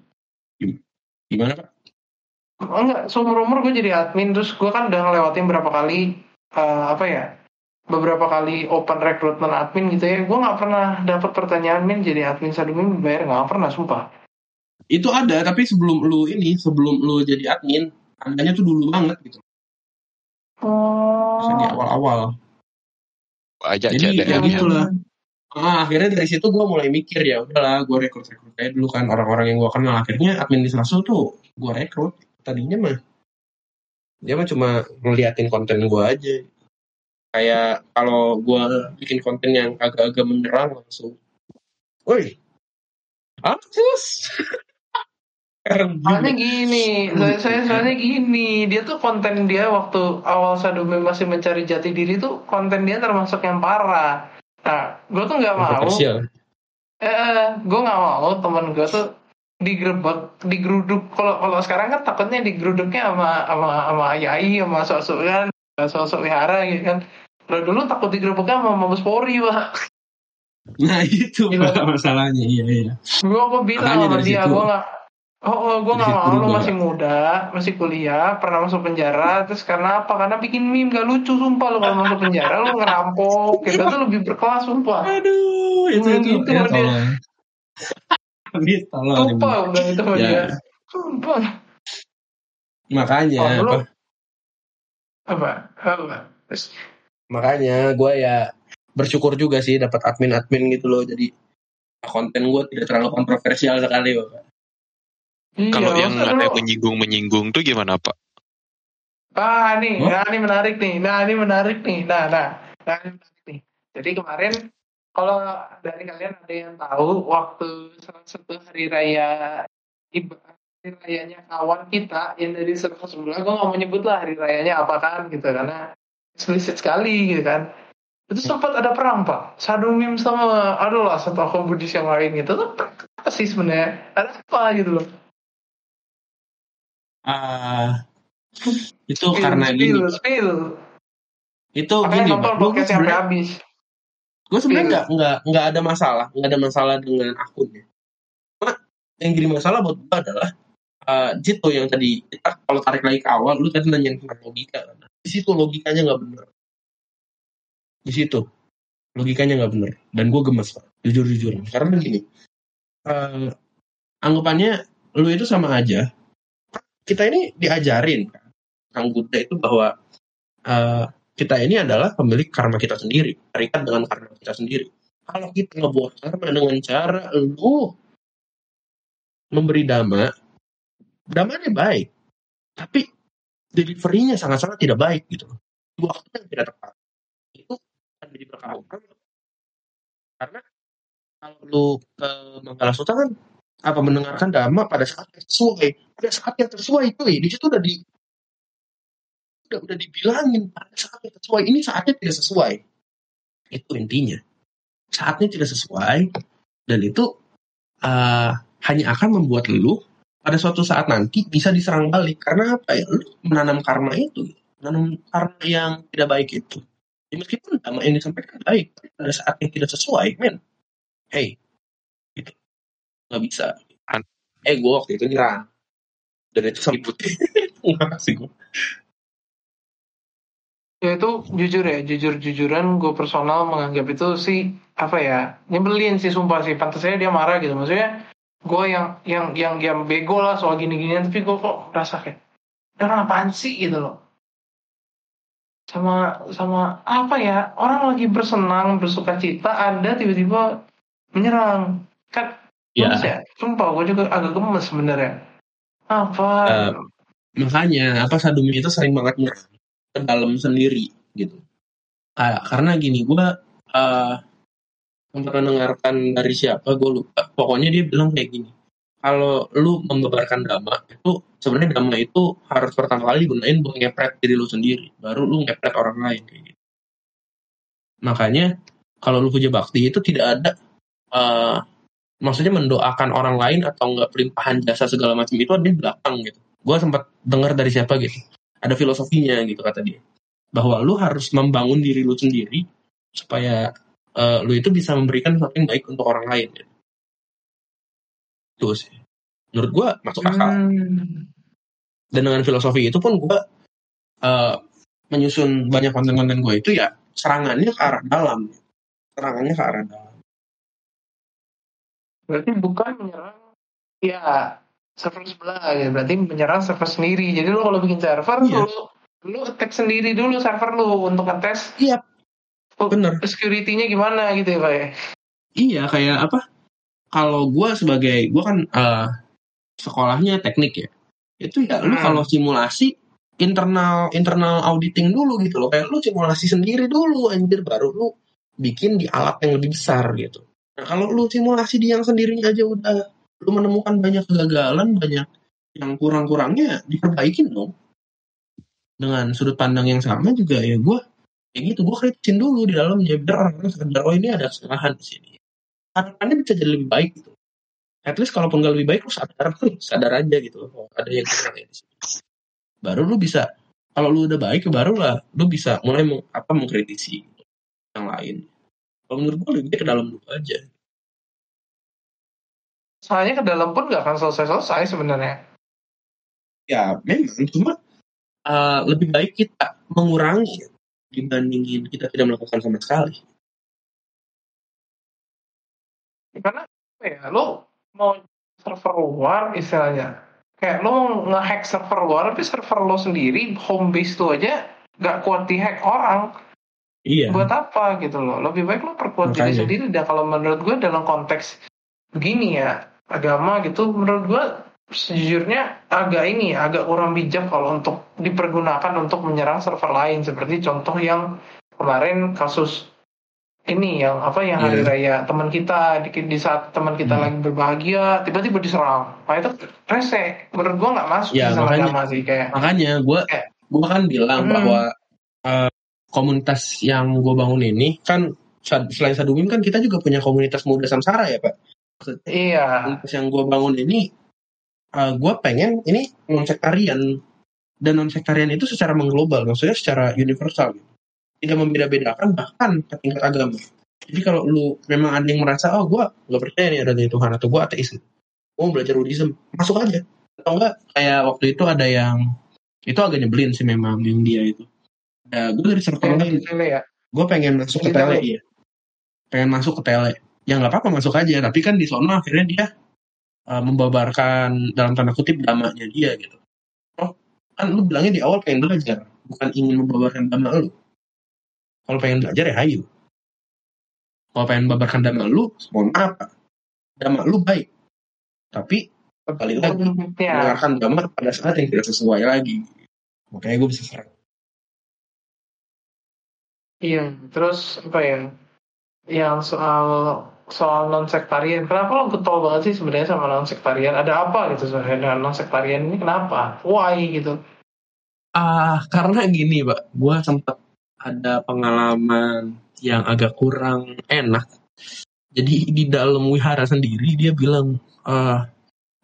Speaker 3: Gimana pak?
Speaker 1: Enggak, seumur umur gue jadi admin terus gue kan udah ngelewatin berapa kali eh, apa ya beberapa kali open recruitment admin gitu ya gue nggak pernah dapat pertanyaan min jadi admin sadumim dibayar nggak pernah sumpah.
Speaker 3: Itu ada, tapi sebelum lu ini, sebelum lu jadi admin, adanya tuh dulu banget gitu. Bisa di
Speaker 1: oh.
Speaker 3: awal-awal.
Speaker 2: Aja
Speaker 3: Jadi ya gitu lah. Ah, akhirnya dari situ gue mulai mikir ya udahlah gue rekrut rekrut aja dulu kan orang-orang yang gue kenal. Akhirnya administrasi tuh gue rekrut. Tadinya mah dia mah cuma ngeliatin konten gue aja kayak kalau gue bikin konten yang agak-agak menyerang langsung. Woi. Sus
Speaker 1: Soalnya gini, saya, saya soalnya gini, dia tuh konten dia waktu awal Sadumi masih mencari jati diri tuh konten dia termasuk yang parah. Nah, gue tuh nggak mau,
Speaker 3: kontroversial
Speaker 1: eh, gue nggak mau temen gue tuh digerebek, digeruduk. Kalau kalau sekarang kan takutnya digeruduknya sama sama sama yai, sama sosok kan, sosok wihara gitu kan. Kalau dulu takut digerebeknya sama Mabes Polri, pak.
Speaker 3: nah itu
Speaker 1: Gila.
Speaker 3: Pak, masalahnya iya iya
Speaker 1: Gue gue bilang sama dia, gue nggak. Oh, oh gue
Speaker 3: situ
Speaker 1: mau, lu masih muda, masih kuliah, pernah masuk penjara, terus karena apa? Karena bikin meme gak lucu, sumpah lu kalau masuk penjara lu ngerampok, kita tuh lebih berkelas, sumpah.
Speaker 3: aduh itu
Speaker 1: Hmm,
Speaker 3: itu
Speaker 1: gitu
Speaker 3: ya
Speaker 1: sama dia.
Speaker 3: tolong tolong
Speaker 1: Sumpah, udah itu
Speaker 3: Ya.
Speaker 1: dia. Sumpah.
Speaker 3: makanya
Speaker 1: Oh,
Speaker 3: apa
Speaker 1: Apa? Apa? Terus,
Speaker 3: makanya gue ya bersyukur juga sih dapat admin-admin gitu loh jadi konten gue tidak terlalu kontroversial sekali bapak
Speaker 1: iya,
Speaker 2: Kalau yang ada
Speaker 1: lu-
Speaker 2: menyinggung-menyinggung tuh gimana Pak?
Speaker 1: Ah, nih,
Speaker 3: Hah?
Speaker 1: nah ini menarik nih. Nah, ini menarik nih. Nah, nah, nah ini menarik nih. Jadi kemarin kalau dari kalian ada yang tahu waktu salah satu hari raya iba- hari rayanya kawan kita yang dari sebelah sebelah, gue nggak mau nyebut lah hari rayanya apa kan gitu karena eksplisit sekali gitu kan. Itu sempat ada perang pak, Sadumim sama aduh lah satu akun Buddhis yang lain gitu. Itu apa sih sebenarnya? Ada apa gitu loh?
Speaker 3: Ah, itu
Speaker 1: Spill,
Speaker 3: karena gini
Speaker 1: spill, spill.
Speaker 3: itu
Speaker 1: Makanya
Speaker 3: gini
Speaker 1: nonton podcast sampai habis.
Speaker 3: gue sebenarnya
Speaker 1: Spill.
Speaker 3: nggak nggak nggak ada masalah nggak ada masalah dengan akunnya yang jadi masalah buat gue adalah Jito yang tadi kita kalau tarik lagi ke awal lu tadi nanya tentang logika kan. di situ logikanya nggak benar di situ logikanya nggak benar dan gue gemes pak. Jujur jujur karena gini eh anggapannya lu itu sama aja. Kita ini diajarin kan? Kang Buddha itu bahwa eh, kita ini adalah pemilik karma kita sendiri. Terikat dengan karma kita sendiri. Kalau kita ngebuat karma dengan cara lu memberi dhamma damanya baik tapi deliverynya sangat-sangat tidak baik gitu. Di waktu yang tidak tepat. Itu akan jadi utama. karena kalau lu ke Manggala Suta kan apa mendengarkan dhamma pada saat yang sesuai. Pada saat yang sesuai itu di situ udah di udah udah dibilangin pada saat yang sesuai ini saatnya tidak sesuai. Itu intinya. Saatnya tidak sesuai dan itu uh, hanya akan membuat lu pada suatu saat nanti bisa diserang balik. Karena apa ya? Lu menanam karma itu. Menanam karma yang tidak baik itu. Ya, meskipun dhamma yang disampaikan baik pada saat yang tidak sesuai men. Hey. Itu nggak bisa.
Speaker 2: An-
Speaker 3: eh gue waktu itu nyerang dan itu sampai nggak kasih gue
Speaker 1: Ya itu jujur ya, jujur-jujuran gue personal menganggap itu sih apa ya nyebelin sih sumpah sih. Pantas aja dia marah gitu. Maksudnya gue yang yang yang yang bego lah soal gini-ginian tapi gue kok rasa kayak "Ini orang apaan sih gitu loh. Sama sama apa ya orang lagi bersenang bersuka cita ada tiba-tiba menyerang kan
Speaker 3: ya
Speaker 1: ya. Sumpah gue juga agak gemes sebenarnya. Apa?
Speaker 3: Eh, makanya apa sadumi itu sering banget nyerang ke dalam sendiri gitu karena gini gue sempat mendengarkan dari siapa gue lupa. Pokoknya dia bilang kayak gini kalau lu membebarkan dhamma itu sebenarnya dhamma itu harus pertama kali gunain buat ngepret diri lu sendiri baru lu ngepret orang lain kayak gitu. Makanya kalau lu puja bakti itu tidak ada eh, maksudnya mendoakan orang lain atau enggak pelimpahan jasa segala macam itu ada di belakang gitu. Gue sempat dengar dari siapa gitu ada filosofinya gitu kata dia bahwa lu harus membangun diri lu sendiri supaya eh, lu itu bisa memberikan sesuatu yang baik untuk orang lain gitu. itu sih menurut gue masuk akal
Speaker 1: Hmm.
Speaker 3: dan dengan filosofi itu pun gue eh, menyusun banyak konten-konten gue itu ya serangannya ke arah dalam serangannya ke arah dalam
Speaker 1: Berarti bukan menyerang ya server sebelah ya. Berarti menyerang server sendiri. Jadi lu kalau bikin server
Speaker 3: Iya.
Speaker 1: lu lu attack sendiri dulu server lu untuk ngetes
Speaker 3: iya
Speaker 1: oh,
Speaker 3: bener
Speaker 1: security-nya gimana gitu ya, Pak ya.
Speaker 3: Iya, kayak apa? Kalau gue sebagai gue kan eh, sekolahnya teknik ya, itu ya lu
Speaker 1: Hmm.
Speaker 3: kalau simulasi internal internal auditing dulu gitu loh, kayak lu simulasi sendiri dulu anjir baru lu bikin di alat yang lebih besar gitu. Nah kalau lu simulasi di yang sendirinya aja udah lu menemukan banyak kegagalan, banyak yang kurang-kurangnya diperbaikin dong. Dengan sudut pandang yang sama juga ya gue kayak gitu gue kritisin dulu di dalamnya biar orang-orang sadar oh ini ada kesalahan di sini harapannya bisa jadi lebih baik gitu. At least kalaupun gak lebih baik lu sadar sadar aja gitu. Oh, ada yang kurang ya di sini. Baru lu bisa kalau lu udah baik baru lah lu bisa mulai meng- apa mengkritisi yang lain. Kalau menurut gue lebih baik ke dalam dulu aja.
Speaker 1: Soalnya ke dalam pun nggak akan selesai-selesai sebenarnya.
Speaker 3: Ya memang cuma uh, lebih baik kita mengurangi dibandingin kita tidak melakukan sama sekali.
Speaker 1: Karena ya, lo mau server luar istilahnya. Kayak lo nge-hack server luar, tapi server lo sendiri, home base lo aja nggak kuat di-hack orang.
Speaker 3: Iya.
Speaker 1: Buat apa gitu loh. Lebih baik lo perkuat diri sendiri. Dan kalau menurut gue dalam konteks begini ya, agama gitu, menurut gue sejujurnya agak ini agak kurang bijak kalau untuk dipergunakan untuk menyerang server lain. Seperti contoh yang kemarin kasus ini yang apa yang hari
Speaker 3: Iya.
Speaker 1: raya teman kita di, di saat teman kita
Speaker 3: Hmm.
Speaker 1: lagi berbahagia tiba-tiba diserang nah itu rese menurut gua nggak masuk sih sama
Speaker 3: makanya-
Speaker 1: agama sih kayak
Speaker 3: Makanya gue
Speaker 1: Kayak-
Speaker 3: gue kan bilang
Speaker 1: Hmm.
Speaker 3: bahwa uh, komunitas yang gue bangun ini kan selain Sadumim kan kita juga punya komunitas muda samsara ya pak.
Speaker 1: iya
Speaker 3: Komunitas yang gue bangun ini uh, gue pengen ini non sektarian dan non sektarian itu secara mengglobal maksudnya secara universal gitu. tidak membeda-bedakan bahkan ke tingkat agama. Jadi kalau lu memang ada yang merasa oh gue nggak percaya nih ada Tuhan atau gue ateis, gue mau belajar Buddhism masuk aja atau enggak kayak waktu itu ada yang itu agak nyebelin sih memang yang dia itu. Ya, gue dari server lain,
Speaker 1: ya
Speaker 3: gue pengen masuk ke tele iya. Pengen masuk ke tele. Ya nggak apa-apa masuk aja, tapi kan di sono akhirnya dia uh, membabarkan dalam tanda kutip damanya dia gitu. Oh, kan lu bilangnya di awal pengen belajar, bukan ingin membabarkan dama lu. Kalau pengen belajar ya ayo. Kalau pengen membabarkan dama lu, mohon maaf, dama lu baik. Tapi Balik lagi.
Speaker 1: ya
Speaker 3: mendengarkan dama pada saat yang tidak sesuai lagi. Makanya gue bisa serang.
Speaker 1: iya terus apa ya yang soal soal non sektarian kenapa lo getol banget sih sebenarnya sama non sektarian ada apa gitu sebenarnya dengan non sektarian ini kenapa why gitu
Speaker 3: Ah, karena gini, Pak. Gue sempat ada pengalaman yang agak kurang enak. Jadi di dalam wihara sendiri dia bilang, ah,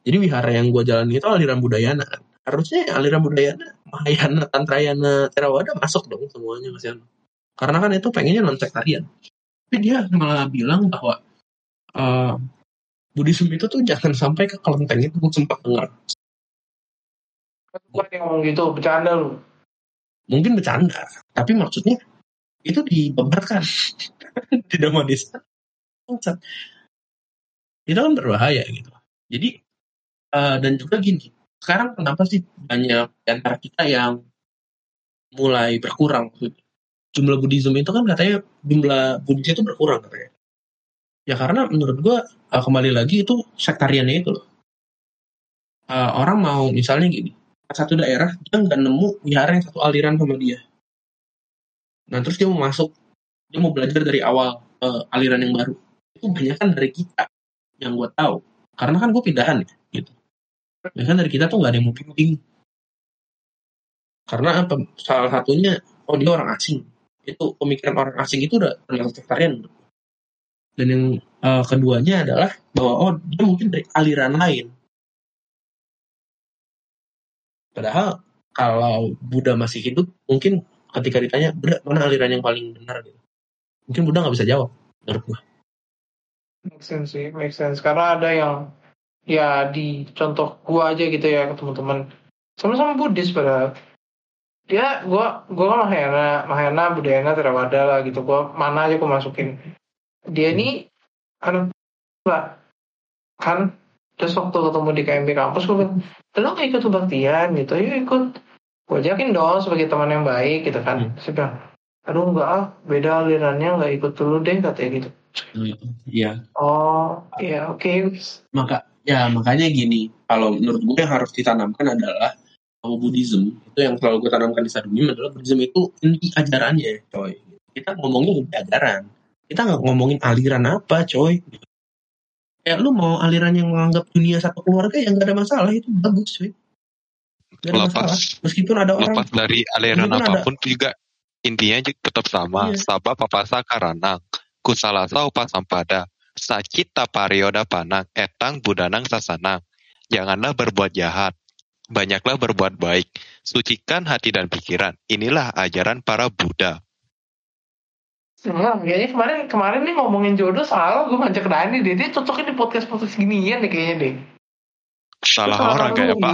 Speaker 3: jadi wihara yang gue jalani itu aliran budayana. kan. Harusnya aliran budayana, Mahayana, Tantrayana, Theravada masuk dong semuanya sana. Karena kan itu pengennya non sektarian. Tapi dia malah bilang bahwa ah, Buddhism itu tuh jangan sampai ke kelenteng itu sempat dengar.
Speaker 1: gue yang ngomong gitu bercanda lu.
Speaker 3: Mungkin bercanda tapi maksudnya itu dibebarkan di dalam desa itu kan berbahaya gitu. Jadi eh, dan juga gini sekarang kenapa sih banyak di antara kita yang mulai berkurang? Jumlah Buddhism itu kan katanya jumlah Buddhis itu berkurang katanya ya karena menurut gua eh, kembali lagi itu sektariannya itu loh. Eh, orang mau misalnya gini satu daerah dia nggak nemu wihara yang satu aliran sama dia. Nah terus dia mau masuk, dia mau belajar dari awal eh, aliran yang baru. itu banyak kan dari kita yang gue tahu. Karena kan gue pindahan ya gitu. Banyak dari kita tuh nggak ada yang mau bimbing karena apa? Salah satunya oh dia orang asing. Itu pemikiran orang asing itu udah terlihat sektarian dan yang uh, keduanya adalah bahwa oh dia mungkin dari aliran lain. Padahal kalau Buddha masih hidup mungkin ketika ditanya Buddha mana aliran yang paling benar? gitu. Mungkin Buddha nggak bisa jawab menurut gue
Speaker 1: make sense sih make sense. Karena ada yang ya di contoh gua aja gitu ya ke teman-teman. Sama-sama Buddhis pada dia gua gua kan Mahayana Mahayana Budayana Theravada lah gitu. Gua mana aja gua masukin dia ini kan lah kan terus waktu ketemu di KMP kampus gue bilang lo gak ikut kebaktian gitu yuk ikut. Gue ajakin dong sebagai teman yang baik gitu kan. Hmm. saya bilang aduh enggak ah beda alirannya nggak ikut dulu deh katanya gitu.
Speaker 3: Iya.
Speaker 1: Oh iya oke. Okay.
Speaker 3: maka ya makanya gini kalau menurut gue yang harus ditanamkan adalah bahwa Buddhism. Itu yang selalu gue tanamkan di Sadumim adalah Buddhism itu inti ajarannya coy. Kita ngomongnya inti ajaran kita nggak ngomongin aliran apa coy kayak lu mau aliran yang menganggap dunia satu keluarga yang gak ada masalah itu bagus coy
Speaker 2: Gak ada lepas, masalah.
Speaker 3: Meskipun ada orang
Speaker 2: lepas dari aliran apa pun ada, juga intinya tetap sama. Iya. Sabab papasa karanang, kusalasa upasampada, sakita parioda panang, etang budanang sasanang. Janganlah berbuat jahat, banyaklah berbuat baik, sucikan hati dan pikiran. Inilah ajaran para Buddha.
Speaker 1: Enggak, kayaknya kemarin kemarin nih ngomongin jodoh salah gue ngajak Dani deh. Dia cocoknya di podcast podcast ginian nih kayaknya deh.
Speaker 2: Salah, salah orang kayak apa?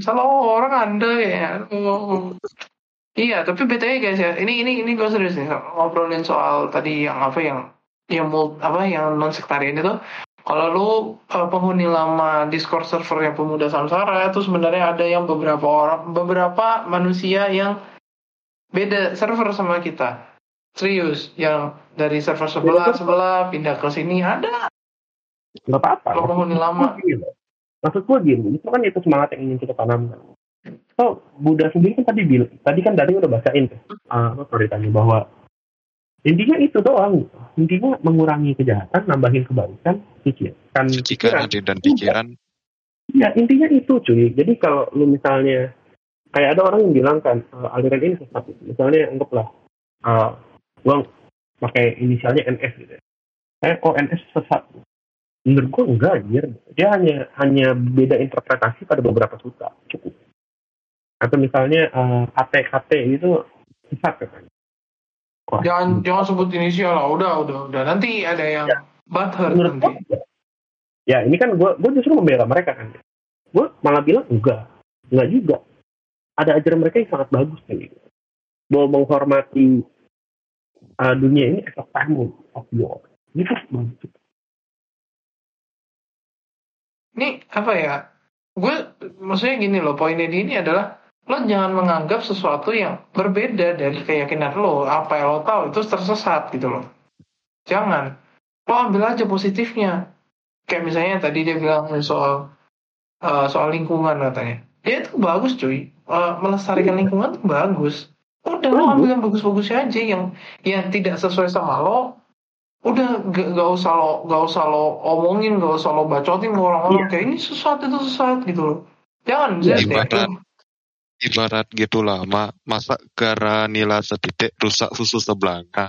Speaker 1: Salah orang anda ya. Oh. Iya, tapi btw guys ya, ini ini ini gue serius nih ngobrolin soal tadi yang apa yang yang mul, apa yang non sektarian itu. Kalau lu uh, penghuni lama Discord server yang pemuda samsara itu sebenarnya ada yang beberapa orang beberapa manusia yang beda server sama kita. Serius, yang dari server sebelah sebelah pindah ke sini ada.
Speaker 4: Gak apa-apa.
Speaker 1: Kalau penghuni lama.
Speaker 4: Maksud gue gini, itu kan itu semangat yang ingin kita tanamkan So, Buddha sendiri kan tadi bilang, tadi kan dari udah bacain tuh, uh, tanya bahwa intinya itu doang. Intinya mengurangi kejahatan, nambahin kebaikan,
Speaker 2: pikiran. Sucikan hati dan pikiran.
Speaker 4: Ya, intinya itu cuy. Jadi kalau lu misalnya, kayak ada orang yang bilang kan, uh, aliran ini sesat. Misalnya anggaplah, uh, gua pakai inisialnya NS gitu ya. Eh, NS sesat? Menurut gue enggak, anjir. Dia hanya hanya beda interpretasi pada beberapa suta. Cukup atau misalnya uh, eh, KT-KT itu sesat katanya.
Speaker 1: Wah, jangan jangan sebut inisial lah, udah udah udah nanti ada yang ya. butthurt nanti.
Speaker 4: Gue, ya ini kan gue gue justru membela mereka kan. Gue malah bilang enggak, enggak juga. Ada ajaran mereka yang sangat bagus kan gitu. Bahwa menghormati uh, dunia ini as a family of kan bagus.
Speaker 1: Ini apa ya? Gue maksudnya gini loh, poinnya di ini adalah lo jangan menganggap sesuatu yang berbeda dari keyakinan lo. Apa yang lo tahu itu tersesat gitu loh. Jangan. Lo ambil aja positifnya. Kayak misalnya tadi dia bilang soal uh, soal lingkungan katanya. Ya itu bagus cuy. Uh, melestarikan lingkungan itu bagus udah lo ambil yang bagus-bagusnya aja yang yang tidak sesuai sama lo udah gak, gak usah lo gak usah lo omongin gak usah lo bacotin ke orang-orang yeah. kayak ini sesuatu itu sesuatu gitu loh. Jangan
Speaker 2: yeah, ibarat ibarat gitulah ma masa gara nila setitik rusak susu sebelangka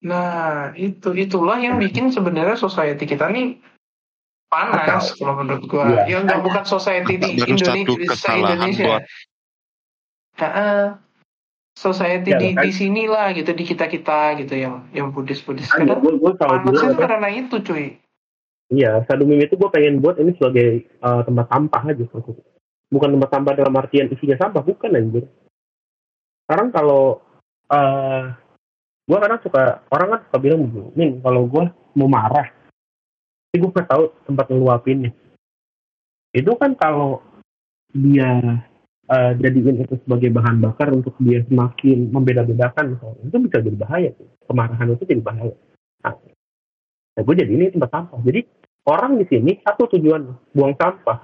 Speaker 1: nah itu itulah yang bikin sebenarnya society kita nih panas kalau menurut gua. Ya. yang nggak bukan society di Indonesia Indonesia nah, society ya, di kan? di sini lah gitu di kita kita gitu yang yang Buddhis Buddhis
Speaker 4: karena gue, gue
Speaker 1: panasnya karena itu cuy.
Speaker 4: Iya sadumim itu gue pengen buat ini sebagai uh, tempat sampah aja bukan tempat sampah dalam artian isinya sampah bukan anjir. Sekarang kalau uh, eh, gue kadang suka orang kan suka bilang begini kalau gue mau marah tapi gue nggak tahu tempat ngeluapinnya. Itu kan kalau dia uh, jadiin itu sebagai bahan bakar untuk dia semakin membeda-bedakan. Misalnya itu bisa jadi bahaya kemarahan itu jadi bahaya. Nah, nah gue jadi ini tempat sampah. Jadi orang di sini satu tujuan buang sampah.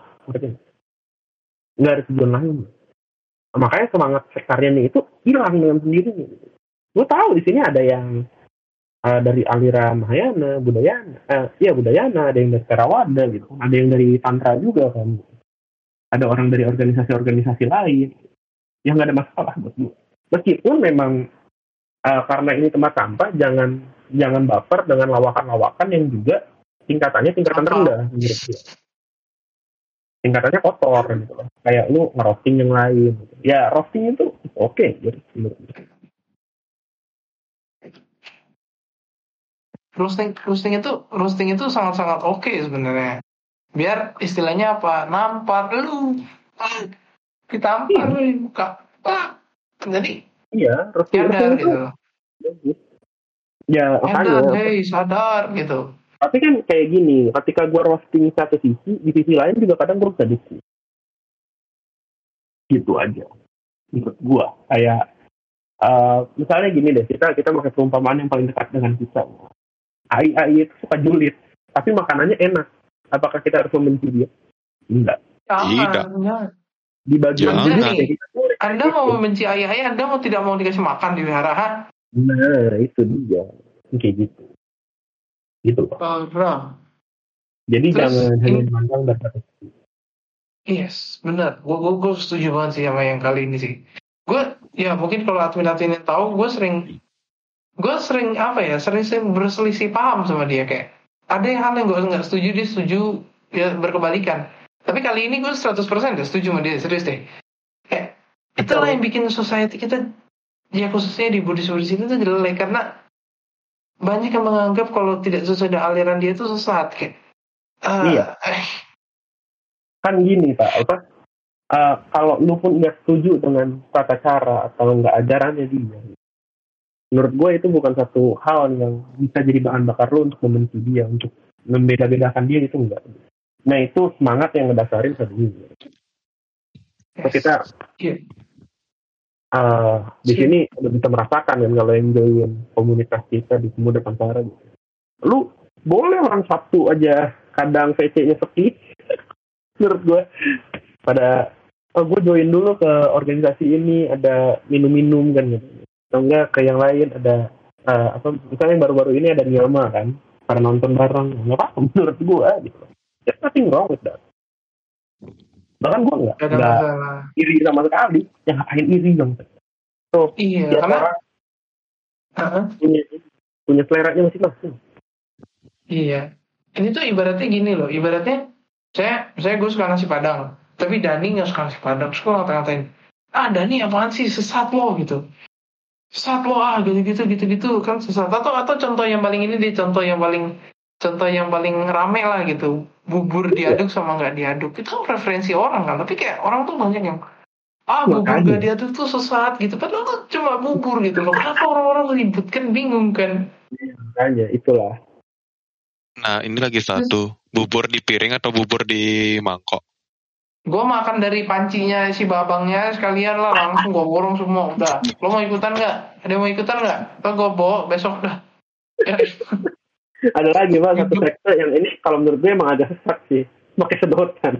Speaker 4: Nggak ada tujuan lain. Nah, makanya semangat sektarian itu hilang dengan sendirinya. Gue tahu di sini ada yang uh, dari aliran Mahayana, Budayana, uh, ya Budayana, ada yang dari Theravada gitu, ada yang dari Tantra juga kan, ada orang dari organisasi-organisasi lain, yang nggak ada masalah buat gue. Meskipun memang uh, karena ini tempat sampah, jangan jangan baper dengan lawakan-lawakan yang juga tingkatannya tingkatan rendah gue. Tingkatannya kotor gitu loh. Kayak lu ngerosting yang lain. Gitu. Ya roasting itu oke okay, gue.
Speaker 1: roasting roasting itu roasting itu sangat-sangat oke okay sebenarnya biar istilahnya apa? Nampar. Lu ah, ditampar iya. lu buka. Ah. jadi
Speaker 4: iya roasting
Speaker 1: itu
Speaker 4: gitu. ya
Speaker 1: makanya hey sadar gitu.
Speaker 4: Tapi kan kayak gini ketika gue roasting satu sisi di sisi lain juga kadang gue bisa gitu aja. Menurut gue kayak uh, misalnya gini deh kita kita pakai perumpamaan yang paling dekat dengan kita. AI AI itu suka julid, tapi makanannya enak. Apakah kita harus membenci dia? Enggak.
Speaker 2: Tidak.
Speaker 4: Di bagian
Speaker 1: Jangan. kita Anda mau membenci AI, Anda mau tidak mau dikasih makan di wihara?
Speaker 4: Nah, itu dia. Kayak gitu. Gitu, Pak.
Speaker 1: Oh,
Speaker 4: Jadi Terus, jangan hanya memandang dari
Speaker 1: Yes, benar. Gue gue setuju banget sih sama yang kali ini sih. Gue ya mungkin kalau admin-admin yang tahu, gue sering gue sering apa ya sering sering berselisih paham sama dia kayak ada yang hal yang gue nggak setuju dia setuju ya berkebalikan. Tapi kali ini gue 100% deh setuju sama dia serius deh. Kayak itulah yang bikin society kita ya khususnya di Buddhis Buddhis ini tuh jelek karena banyak yang menganggap kalau tidak sesuai dengan aliran dia itu sesat kayak
Speaker 4: uh, iya. eh. kan gini pak apa? Uh, kalau lu pun nggak setuju dengan tata cara atau nggak ajarannya dia menurut gue itu bukan satu hal yang bisa jadi bahan bakar lo untuk membenci dia untuk membeda-bedakan dia itu enggak nah itu semangat yang ngedasarin satu ini so, kita yeah. uh, di yeah. sini udah bisa merasakan kan kalau yang join komunitas kita di Pemuda Pansara gitu. lu boleh orang Sabtu aja kadang VC-nya sepi menurut gue pada oh, gue join dulu ke organisasi ini ada minum-minum kan gitu atau enggak ke yang lain ada uh, apa misalnya yang baru-baru ini ada Nilma kan? Para nonton bareng. Nggak apa menurut gue gitu. There's nothing wrong with that. Bahkan gue nggak nggak iri sama sekali. Yang ngapain iri dong. So
Speaker 1: iya ya, karena uh-huh.
Speaker 4: punya punya selera masing-masing.
Speaker 1: Iya. Ini tuh ibaratnya gini loh. Ibaratnya saya saya gue suka nasi padang tapi Dani nggak suka nasi padang. Gue ngata-ngatain ah Dani apaan sih? Sesat lo gitu satwa gitu-gitu gitu-gitu kan susah. Atau atau contoh yang paling ini di contoh yang paling contoh yang paling rame lah gitu. Bubur iya. diaduk sama nggak diaduk. Itu kan preferensi orang kan. Tapi kayak orang tuh banyak yang ah bubur nggak diaduk tuh sesat gitu. Padahal tuh cuma bubur gitu loh. Kenapa orang-orang ribut kan bingung kan?
Speaker 4: Makanya itulah.
Speaker 2: Nah ini lagi satu. Bubur di piring atau bubur di mangkok
Speaker 1: gue makan dari pancinya si babangnya sekalian lah langsung gue borong semua udah. Lo mau ikutan nggak? Ada yang mau ikutan nggak? Lo gue bawa besok dah.
Speaker 4: Ya. ada lagi pak satu sektor yang ini kalau menurut gue emang agak sesat sih. Pakai sedotan.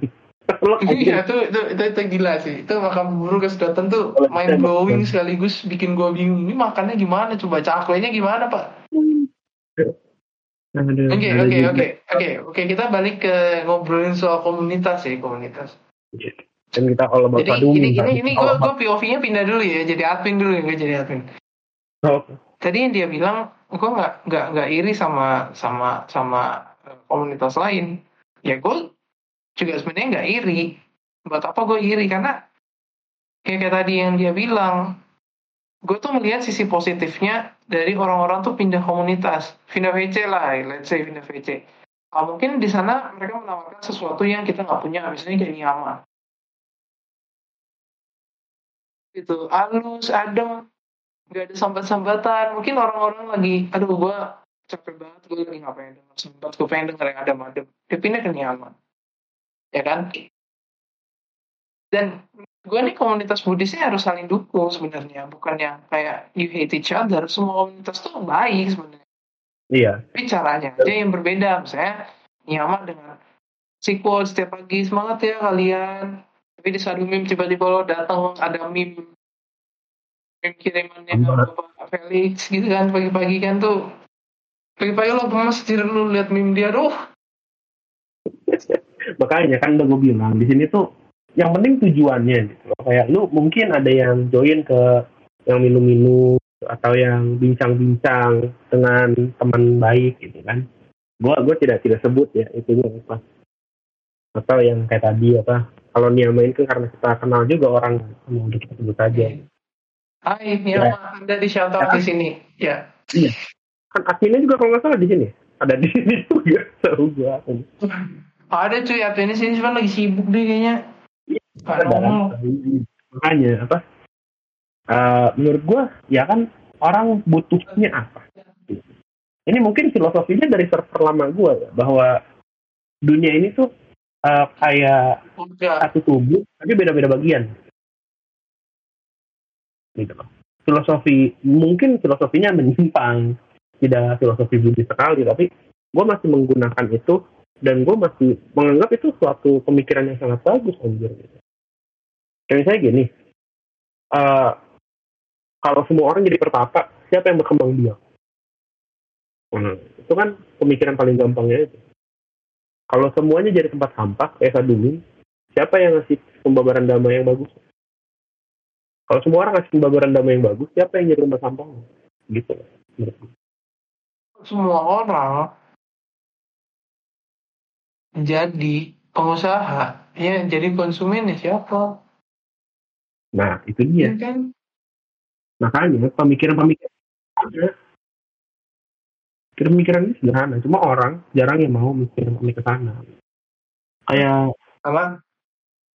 Speaker 1: Iya itu, itu, itu, itu gila sih. Itu makan bubur ke sedotan tuh main blowing sekaligus bikin gue bingung. Ini makannya gimana? Coba cakwenya gimana pak? Oke oke oke oke oke. Kita balik ke ngobrolin soal komunitas ya komunitas
Speaker 4: dan kita kalau
Speaker 1: jadi ini ini ini gue gue POV-nya pindah dulu ya jadi admin dulu ya gue jadi admin. Oh. tadi yang dia bilang gue nggak nggak nggak iri sama sama sama komunitas lain. Ya gue juga sebenarnya nggak iri. Buat apa gue iri? Karena kayak, kayak tadi yang dia bilang gue tuh melihat sisi positifnya dari orang-orang tuh pindah komunitas. Pindah VC lah let's say pindah VC uh, mungkin di sana mereka menawarkan sesuatu yang kita nggak punya misalnya kayak Niyama itu halus adem nggak ada sambat-sambatan mungkin orang-orang lagi aduh gue capek banget gue lagi ngapain denger sambat gue pengen denger yang adem-adem dia pindah ke Niyama ya kan? Dan gue nih komunitas Buddhisnya harus saling dukung sebenarnya. Bukan yang kayak you hate each other. Semua komunitas tuh baik sebenarnya
Speaker 4: Iya.
Speaker 1: Tapi caranya aja yang berbeda. Misalnya nyaman dengan sequel setiap pagi semangat ya kalian. Tapi di saat meme tiba-tiba lo datang ada meme meme kirimannya Bapak Felix gitu kan pagi-pagi kan tuh Pagi-pagi lo masjid lu lihat meme dia tuh.
Speaker 4: makanya kan udah gue bilang di sini tuh yang penting tujuannya gitu kayak lu mungkin ada yang join ke yang minum-minum atau yang bincang-bincang dengan teman baik gitu kan. Gue gue tidak tidak sebut ya itu apa. Atau yang kayak tadi apa. Kalau Nia main kan karena kita kenal juga orang mau kita sebut aja.
Speaker 1: Hai, Nia ya. anda di shelter ya. di sini. Ya.
Speaker 4: Iya. Kan adminnya juga kalau nggak salah di sini. Ada di sini juga. Tahu gue
Speaker 1: ada cuy adminnya sini cuma lagi sibuk deh kayaknya.
Speaker 4: Ada, makanya apa uh, menurut gue ya kan orang butuhnya apa? Ini mungkin filosofinya dari server lama gue ya, bahwa dunia ini tuh uh, kayak satu tubuh tapi beda-beda bagian. Gitu loh. Filosofi mungkin filosofinya menyimpang. Tidak filosofi budi sekali tapi gue masih menggunakan itu dan gue masih menganggap itu suatu pemikiran yang sangat bagus anjir gitu. Kayak misalnya gini, uh, kalau semua orang jadi pertapa, siapa yang berkembang biak? Nah, itu kan pemikiran paling gampangnya itu. Kalau semuanya jadi tempat sampah, kayak dulu, siapa yang ngasih pembabaran damai yang bagus? Kalau semua orang ngasih pembabaran damai yang bagus, siapa yang jadi tempat sampah? Gitu,
Speaker 1: Semua orang jadi pengusaha, ya jadi konsumen ya siapa?
Speaker 4: Nah, itu dia. Ya kan? Makanya pemikiran-pemikiran ada. Pemikiran ini sederhana, cuma orang jarang yang mau mikir ke sana. Kayak
Speaker 1: Alang.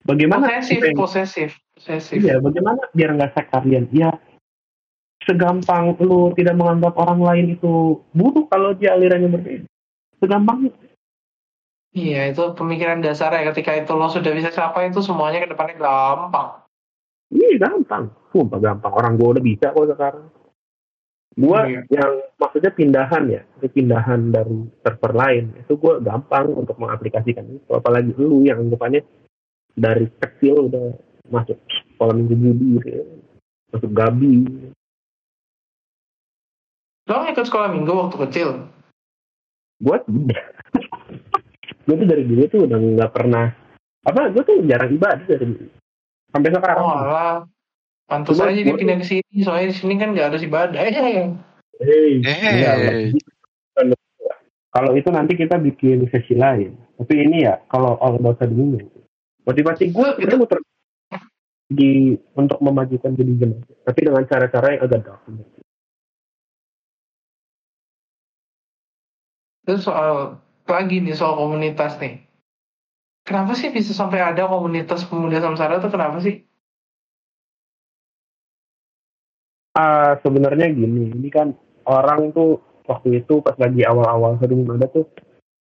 Speaker 4: bagaimana
Speaker 1: posesif, yang, posesif, posesif.
Speaker 4: Iya, bagaimana biar nggak sektarian? Ya segampang lu tidak menganggap orang lain itu buruk kalau dia alirannya berbeda. Segampang.
Speaker 1: Iya, itu pemikiran dasar ya. Ketika itu lo sudah bisa capai itu semuanya ke depannya gampang.
Speaker 4: Iya gampang, sumpah gampang. Orang gue udah bisa kok sekarang. Gue iya. yang maksudnya pindahan ya, pindahan dari server lain itu gue gampang untuk mengaplikasikan itu. Apalagi lu yang anggapannya dari kecil udah masuk sekolah minggu budi, gitu ya. masuk gabi.
Speaker 1: Lo ikut sekolah minggu waktu kecil?
Speaker 4: Gue tidak. gue tuh dari dulu tuh udah nggak pernah apa gue tuh jarang ibadah dari sampai sekarang.
Speaker 1: Oh alah. Pantas aja dia pindah ke sini, soalnya di sini kan nggak ada ibadah. ya.
Speaker 4: Hey, hey. Kalau itu nanti kita bikin sesi lain. Tapi ini ya, kalau all about the Motivasi gue itu muter di untuk memajukan jadi tapi dengan cara-cara yang agak dark.
Speaker 1: Itu soal lagi nih soal komunitas nih. Kenapa sih bisa sampai ada komunitas pemuda samsara itu kenapa sih?
Speaker 4: Uh, sebenarnya gini, ini kan orang tuh waktu itu pas lagi awal-awal sering ada tuh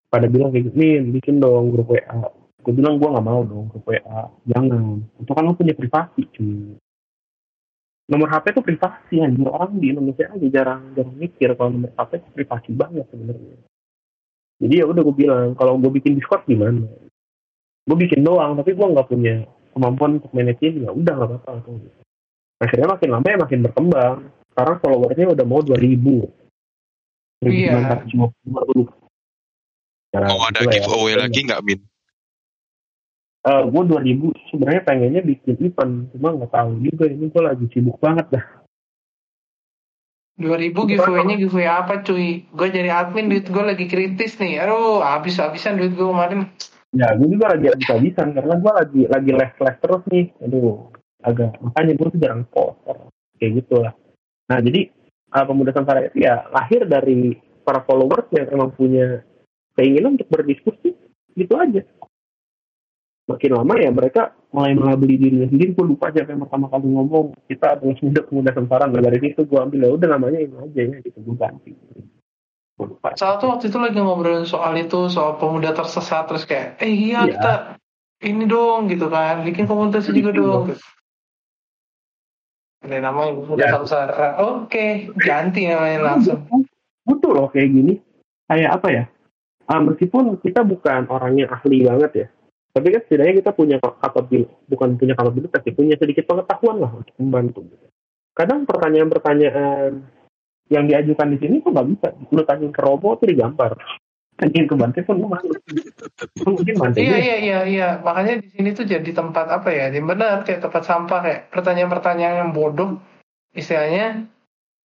Speaker 4: pada bilang kayak gini, bikin dong grup WA. Gue bilang gue nggak mau dong grup WA, jangan. Itu kan lo punya privasi cuy. Nomor HP itu privasi anjir orang di Indonesia aja jarang jarang mikir kalau nomor HP privasi banget sebenarnya. Jadi ya udah gue bilang kalau gue bikin Discord gimana? Gue bikin doang tapi gue nggak punya kemampuan untuk manajemen ya udah nggak apa-apa gitu. akhirnya makin lama ya makin berkembang sekarang followersnya udah mau dua ribu
Speaker 1: iya
Speaker 2: Nah, mau ada ya. giveaway ya. lagi nggak min?
Speaker 4: Uh, gue dua ribu sebenarnya pengennya bikin event cuma nggak tahu juga ini gue lagi sibuk banget dah
Speaker 1: dua ribu giveaway-nya giveaway apa cuy? Gue jadi admin duit gue lagi kritis nih. Aduh, habis-habisan duit gue kemarin.
Speaker 4: Ya, gue juga lagi habis habisan karena gue lagi lagi les les terus nih. Aduh, agak makanya gue tuh jarang poster kayak gitu lah. Nah, jadi uh, pemuda Samsara itu ya lahir dari para followers yang emang punya keinginan untuk berdiskusi gitu aja. Makin lama ya mereka mulai mengabdi dirinya sendiri. Gue lupa siapa yang pertama kali ngomong kita adalah pemuda pemuda Samsara. Nah, dari situ gue ambil ya udah namanya ini aja ya gitu gue ganti.
Speaker 1: Saat waktu itu lagi ngobrolin soal itu, soal pemuda tersesat terus kayak, eh iya, iya. kita ini dong gitu kan, bikin komunitas juga iya. dong. Ini namanya pemuda ya. samsara. Oke, ganti namanya langsung.
Speaker 4: Butuh loh kayak gini. Kayak apa ya? Uh, meskipun kita bukan orang yang ahli banget ya, tapi kan setidaknya kita punya kapabilitas, bukan punya kapabilitas, tapi punya sedikit pengetahuan lah untuk membantu. Kadang pertanyaan-pertanyaan yang diajukan di sini kok nggak bisa lu tanya ke Robo tuh digambar tanya ke Bante pun lu malu mungkin Bante
Speaker 1: Iya iya iya iya makanya di sini tuh jadi tempat apa ya? Yang benar kayak tempat sampah kayak pertanyaan-pertanyaan yang bodoh istilahnya.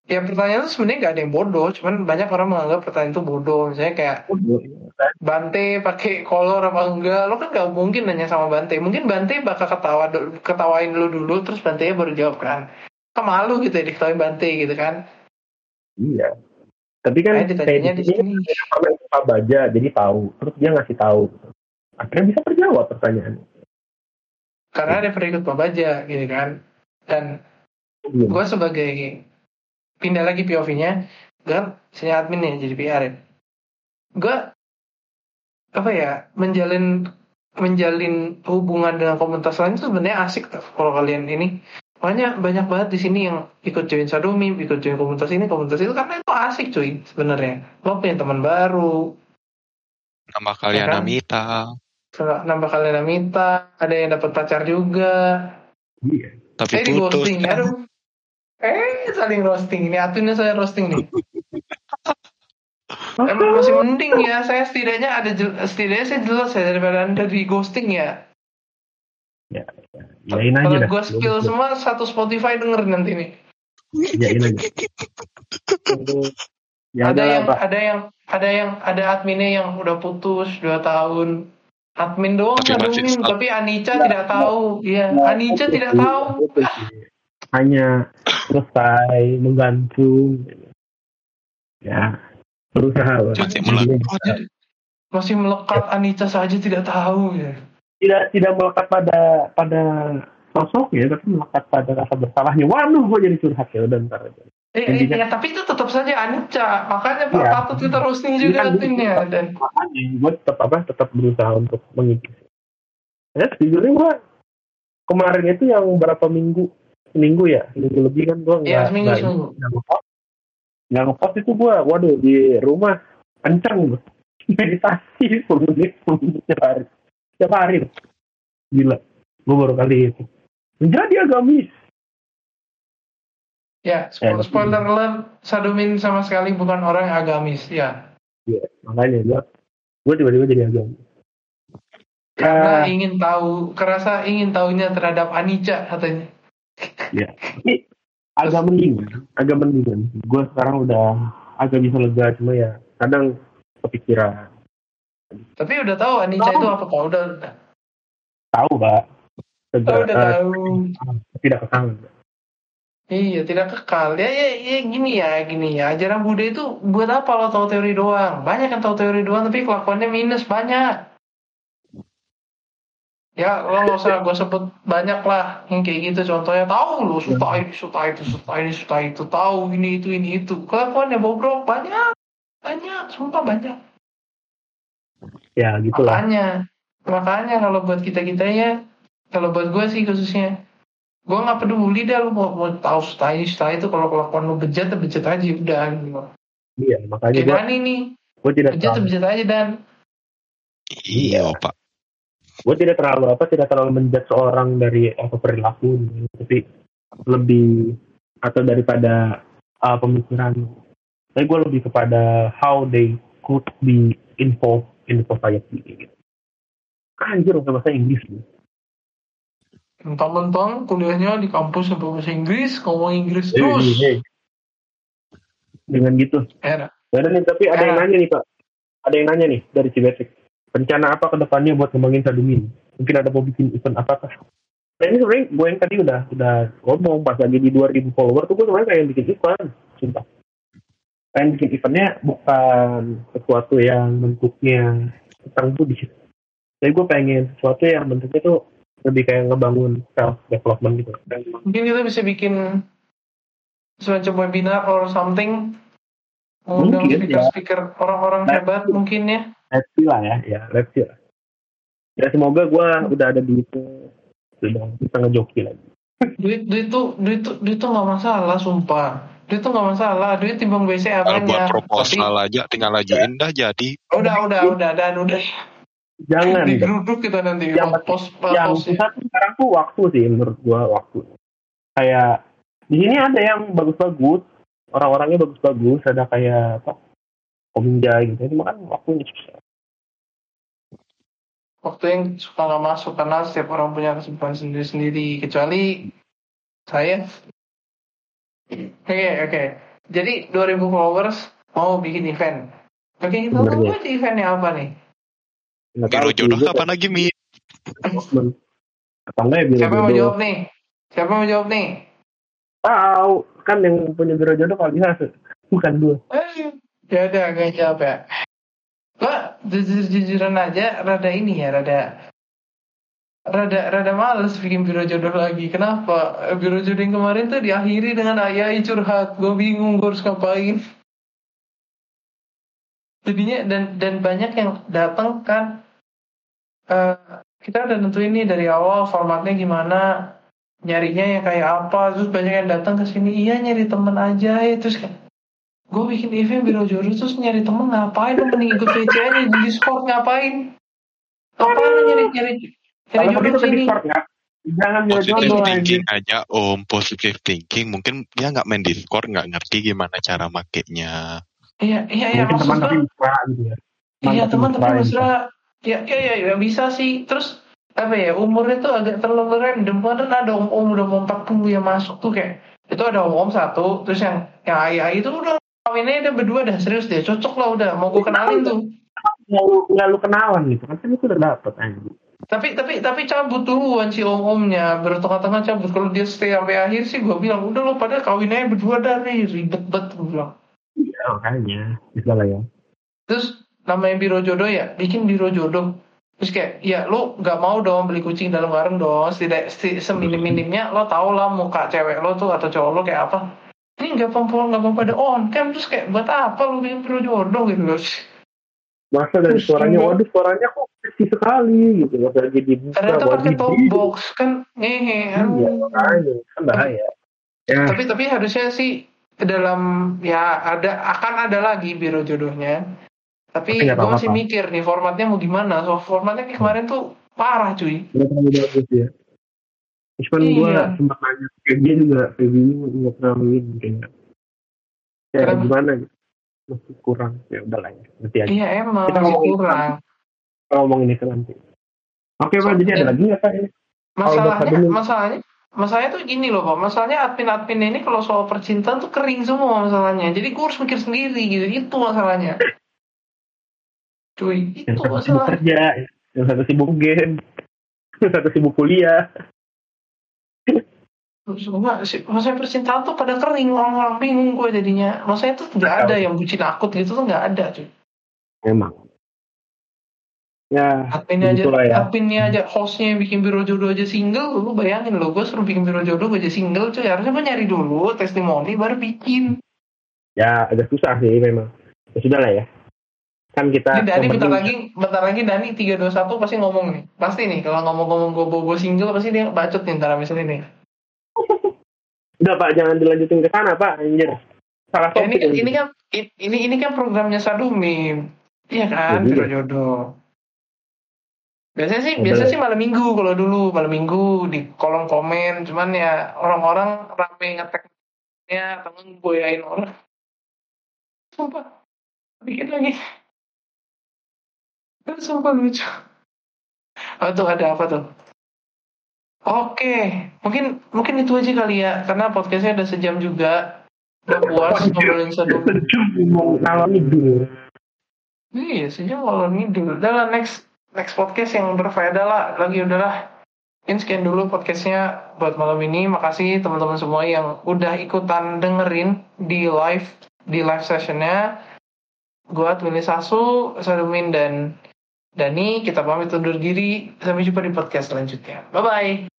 Speaker 1: Ya pertanyaan itu sebenarnya nggak ada yang bodoh, cuman banyak orang menganggap pertanyaan itu bodoh. Misalnya kayak Bante pakai kolor apa enggak? Lo kan nggak mungkin nanya sama Bante. Mungkin Bante bakal ketawa ketawain lu dulu, terus Bante baru jawab kan. Malu gitu ya diketawain Bante gitu kan.
Speaker 4: Iya tapi kan
Speaker 1: kayak di
Speaker 4: di sini yang Pak Baja jadi tahu terus dia ngasih tahu akhirnya bisa terjawab pertanyaannya
Speaker 1: Karena ada perikut Pak Baja gitu kan. Dan
Speaker 4: Iya.
Speaker 1: gue sebagai pindah lagi POV-nya, gue kan senior admin ya jadi PR ya. Gue apa ya menjalin menjalin hubungan dengan komunitas lain itu sebenarnya asik tuh kalau kalian ini. Makanya banyak banget di sini yang ikut join Sadumi, ikut join komunitas ini, komunitas itu karena itu asik cuy sebenarnya. Lo punya teman baru,
Speaker 2: Nama kalian
Speaker 1: Ya kan?
Speaker 2: Namita.
Speaker 1: nambah kalian minta, ada yang dapat pacar juga.
Speaker 4: iya
Speaker 2: Tapi
Speaker 1: Eh di
Speaker 2: putus.
Speaker 1: ghosting, aduh. Eh saling roasting, ini atunya saya roasting nih. Emang masih mending ya, saya setidaknya ada setidaknya saya jelas ya daripada anda di ghosting ya.
Speaker 4: Yain aja
Speaker 1: Kalau
Speaker 4: dah
Speaker 1: gue spill semua satu Spotify denger nanti nih.
Speaker 4: yain aja ya
Speaker 1: ada
Speaker 4: lah,
Speaker 1: yang
Speaker 4: Pak.
Speaker 1: ada yang ada yang ada adminnya yang udah putus dua tahun. Admin doang
Speaker 2: Tapi masih
Speaker 1: ngadumin, tapi Anica tidak tahu. Iya, Anica tidak tahu.
Speaker 4: hanya selesai menggantung ya berusaha.
Speaker 2: Masih melekat.
Speaker 1: Jadi masih melekat Anica saja tidak tahu ya.
Speaker 4: Tidak tidak melekat pada pada sosoknya tapi melekat pada rasa bersalahnya waduh gue jadi curhat ya udah ntar aja
Speaker 1: Eh,
Speaker 4: Intinya-
Speaker 1: ya, tapi itu tetap saja Anica. Makanya Pak
Speaker 4: Iya.
Speaker 1: patut kita roasting juga adminnya dan
Speaker 4: makanya gue tetap apa tetap berusaha untuk mengikis ya sejujurnya gue kemarin itu yang berapa minggu seminggu ya seminggu lebih kan gue
Speaker 1: Iya,
Speaker 4: nggak
Speaker 1: seminggu,
Speaker 4: nggak
Speaker 1: seminggu.
Speaker 4: nggak ngepost itu gue waduh di rumah kencang gue meditasi 10 menit 10 menit setiap hari gila gue baru kali itu menjadi agamis
Speaker 1: ya
Speaker 4: Ya,
Speaker 1: spo- spoiler alert Sadumin sama sekali bukan orang yang agamis ya.
Speaker 4: Iya, makanya gue gue tiba-tiba jadi agamis
Speaker 1: Karena
Speaker 4: Ah.
Speaker 1: ingin tahu, kerasa ingin tahunya terhadap Anica katanya.
Speaker 4: Ini agak mendingan, agak mendingan. Gue sekarang udah agak bisa lega, cuma ya kadang kepikiran.
Speaker 1: Tapi udah tahu Anica
Speaker 4: Tahu.
Speaker 1: itu apa Pak? Udah, udah,
Speaker 4: Tahu, Pak.
Speaker 1: oh,
Speaker 4: Tidak,
Speaker 1: udah
Speaker 4: eh,
Speaker 1: tahu.
Speaker 4: tidak kekal.
Speaker 1: Iya, tidak kekal. Ya, ya, ya gini ya, gini ya. Ajaran Buddha itu buat apa lo tahu teori doang? Banyak yang tahu teori doang, tapi kelakuannya minus banyak. Ya, lo nggak usah gue sebut banyak lah yang kayak gitu. Contohnya tahu lo suka ini, suka itu, suka ini, suka itu, tahu ini itu, ini itu. Kelakuannya bobrok banyak, banyak, sumpah banyak.
Speaker 4: Ya, gitulah.
Speaker 1: Makanya, makanya kalau buat kita kitanya, kalau buat gue sih khususnya, gue nggak peduli dah lu mau, mau tahu suka ini, itu. Kalau kelakuan lu bejat, ya bejat aja udah. Gitu.
Speaker 4: Iya, makanya gue
Speaker 1: nih,
Speaker 4: gue tidak
Speaker 1: bejat ya
Speaker 4: terlalu,
Speaker 1: bejat aja dan.
Speaker 2: Iya, Pak.
Speaker 4: gue tidak terlalu apa, tidak terlalu menjudge seorang dari apa perilaku, tapi lebih atau daripada uh, pemikiran. Tapi gue lebih kepada how they could be involved in the society. Gitu. Anjir, pakai bahasa Inggris. gitu.
Speaker 1: Mentang-mentang kuliahnya di kampus sampai bahasa Inggris, ngomong Inggris
Speaker 4: Eh,
Speaker 1: terus.
Speaker 4: eh, eh. Dengan gitu.
Speaker 1: Era.
Speaker 4: Ada nih, tapi ada yang
Speaker 1: Ah.
Speaker 4: nanya nih Pak. Ada yang nanya nih dari Cibetek. Rencana apa ke depannya buat ngembangin Sadumin? Mungkin ada mau bikin event apa kah? Nah ini sebenarnya gue yang tadi udah udah ngomong pas lagi di 2000 follower tuh gue sebenarnya pengen bikin event. Sumpah. Pengen bikin eventnya bukan sesuatu yang bentuknya tentang Buddhis. Tapi gue pengen sesuatu yang bentuknya tuh lebih kayak ngebangun self development gitu.
Speaker 1: Mungkin kita bisa bikin semacam webinar or something.
Speaker 4: Mungkin, ya.
Speaker 1: speaker-speaker orang-orang
Speaker 4: Nah,
Speaker 1: hebat mungkin ya.
Speaker 4: let's see lah ya, ya let's see lah. Ya semoga gue udah ada di itu sudah bisa ngejoki lagi.
Speaker 1: duit duit tuh duit tuh duit tuh nggak masalah sumpah duit tuh nggak masalah duit timbang BC
Speaker 2: Kalau buat
Speaker 1: banyak
Speaker 2: proposal aja tinggal ajuin dah jadi.
Speaker 1: tapi udah udah udah dan udah
Speaker 4: Jangan
Speaker 1: di
Speaker 4: dong.
Speaker 1: geruduk kita nanti
Speaker 4: Yang
Speaker 1: pos
Speaker 4: yang
Speaker 1: ya.
Speaker 4: susah tuh sekarang tuh waktu sih menurut gua waktu. Kayak di sini ada yang bagus-bagus, orang-orangnya bagus-bagus ada kayak apa Kominja gitu cuma kan waktunya susah
Speaker 1: waktu yang suka nggak masuk karena setiap orang punya kesibukan sendiri-sendiri kecuali saya oke oke. Jadi 2000 followers mau bikin event. Oke kita
Speaker 4: Sebenarnya.
Speaker 1: tunggu aja eventnya apa nih?
Speaker 2: Biro jodoh kapan lagi Mi?
Speaker 4: ya
Speaker 1: siapa mau jawab nih? Siapa mau jawab nih?
Speaker 4: Tahu kan yang punya biro jodoh kalau bisa. Bukan dua
Speaker 1: eh ya udah gak jawab ya. Gua jujur jujuran aja rada ini ya rada rada rada males bikin biro jodoh lagi. Kenapa? Biro jodoh yang kemarin tuh diakhiri dengan ayah curhat. Gue bingung gue harus ngapain? Jadinya dan dan banyak yang datang kan eh, kita udah nentuin nih dari awal formatnya gimana nyarinya yang kayak apa terus banyak yang datang ke sini iya nyari temen aja. Ya terus kan gue bikin event biro jodoh terus nyari temen ngapain? Lu mending ikut VC aja di Discord ngapain? Nyari nyari nyari
Speaker 4: kalau begitu ke Discord ya. Jangan
Speaker 2: Positive
Speaker 4: jodoh
Speaker 2: thinking aja om, positive thinking. Mungkin dia nggak main Discord, nggak ngerti gimana cara makainya.
Speaker 1: iya iya iya
Speaker 4: mungkin teman tapi mesra gitu ya.
Speaker 1: Iya teman tapi
Speaker 4: mesra,
Speaker 1: mesra ya ya ya, ya bisa sih. Terus apa ya umurnya tuh agak terlalu random. Kadang ada om om udah mau 40 yang masuk tuh kayak itu ada om om satu terus yang yang ayah itu udah kawinnya udah berdua dah serius deh cocok lah udah mau gue kenalin tuh.
Speaker 4: nggak lu nggak lu kenalan gitu. Kan kan itu udah dapet anjing
Speaker 1: tapi tapi tapi cabut duluan si om omnya bertengah-tengah cabut. Kalau dia stay sampai akhir sih gue bilang udah lo pada kawinnya berdua dari ribet banget gue bilang.
Speaker 4: Iya makanya. Bisa lah ya.
Speaker 1: Terus namanya biro jodoh ya bikin biro jodoh. Terus kayak ya lo nggak mau dong beli kucing dalam karung dong. Tidak seminim minimnya lo tau lah muka cewek lo tuh atau cowok lo kayak apa. Ini nggak apa nggak apa pada on cam. Terus kayak buat apa lo bikin biro jodoh? Gitu loh.
Speaker 4: Masa dari
Speaker 1: Terus
Speaker 4: suaranya waduh suaranya kok seksi sekali gitu. Nggak usah jadi buka
Speaker 1: ternyata pakai top box kan? Ngehe
Speaker 4: iya
Speaker 1: aduh.
Speaker 4: makanya kan bahaya. Ya.
Speaker 1: Tapi tapi harusnya sih dalam ya ada akan ada lagi biro jodohnya. Tapi
Speaker 4: Tapi
Speaker 1: gue masih mikir nih formatnya mau gimana? So formatnya kayak kemarin tuh parah cuy.
Speaker 4: Nggak terlalu bagus ya. Cuman
Speaker 1: Iya.
Speaker 4: gue sempat nanya kayak dia juga kayak bingung nggak terlalu ini kayak
Speaker 1: Kenapa?
Speaker 4: gimana gitu. Masih kurang. Ya udah lah ya. Nanti aja.
Speaker 1: Iya emang
Speaker 4: Kita
Speaker 1: masih kurang
Speaker 4: ngomongin itu nanti. Oke pak
Speaker 1: So-
Speaker 4: jadi ada lagi nggak pak ini?
Speaker 1: Masalahnya masalahnya masalahnya tuh gini loh pak. Masalahnya admin-admin ini kalau soal percintaan tuh kering semua masalahnya. Jadi gue harus mikir sendiri gitu. Itu masalahnya. Cuy
Speaker 4: yang
Speaker 1: itu
Speaker 4: sibuk
Speaker 1: masalah
Speaker 4: kerja yang satu sibuk game yang satu sibuk kuliah.
Speaker 1: Sih, maksudnya percintaan tuh pada kering. Orang-orang bingung gue jadinya. Maksudnya tuh nggak ada yang bucin akut gitu tuh nggak ada cuy.
Speaker 4: memang ya
Speaker 1: Adminnya aja,
Speaker 4: ya.
Speaker 1: adminnya aja, hostnya yang bikin biro jodoh aja single, lu bayangin lo, gue suruh bikin biro jodoh gue aja single cuy, harusnya gue nyari dulu testimoni baru bikin.
Speaker 4: ya agak susah sih memang ya sudah lah ya kan kita
Speaker 1: Ini Dani bentar lagi, bentar lagi Dani 321 pasti ngomong nih, pasti nih kalau ngomong-ngomong gue bobo single pasti dia bacot nih ntar abis ini nih.
Speaker 4: udah pak jangan dilanjutin ke sana pak anjir salah
Speaker 1: Ya, ini, ini kan ini ini kan programnya Sadumi, iya kan
Speaker 4: Ya,
Speaker 1: biro
Speaker 4: iya.
Speaker 1: jodoh. Biasanya sih,
Speaker 4: Ya,
Speaker 1: biasanya
Speaker 4: boleh.
Speaker 1: sih malam minggu kalau dulu malam minggu di kolom komen, cuman ya orang-orang rame ngeteknya atau ngeboyain orang. Sumpah, bikin lagi. Itu sumpah lucu. Oh tuh ada apa tuh? Oke, mungkin mungkin itu aja kali ya, karena podcastnya udah sejam juga. Udah puas ngobrolin Sadumi.
Speaker 4: mau ngalor ngidul
Speaker 1: Iya, sejam kalau ngidul. Udah lah, next next podcast yang berfaedah lah. Lagi udahlah. Mungkin sekian dulu podcastnya buat malam ini. Makasih teman-teman semua yang udah ikutan dengerin di live di live sessionnya. Gua Twili Sasu, Sadumin dan Dani. Kita pamit undur diri. Sampai jumpa di podcast selanjutnya. Bye bye.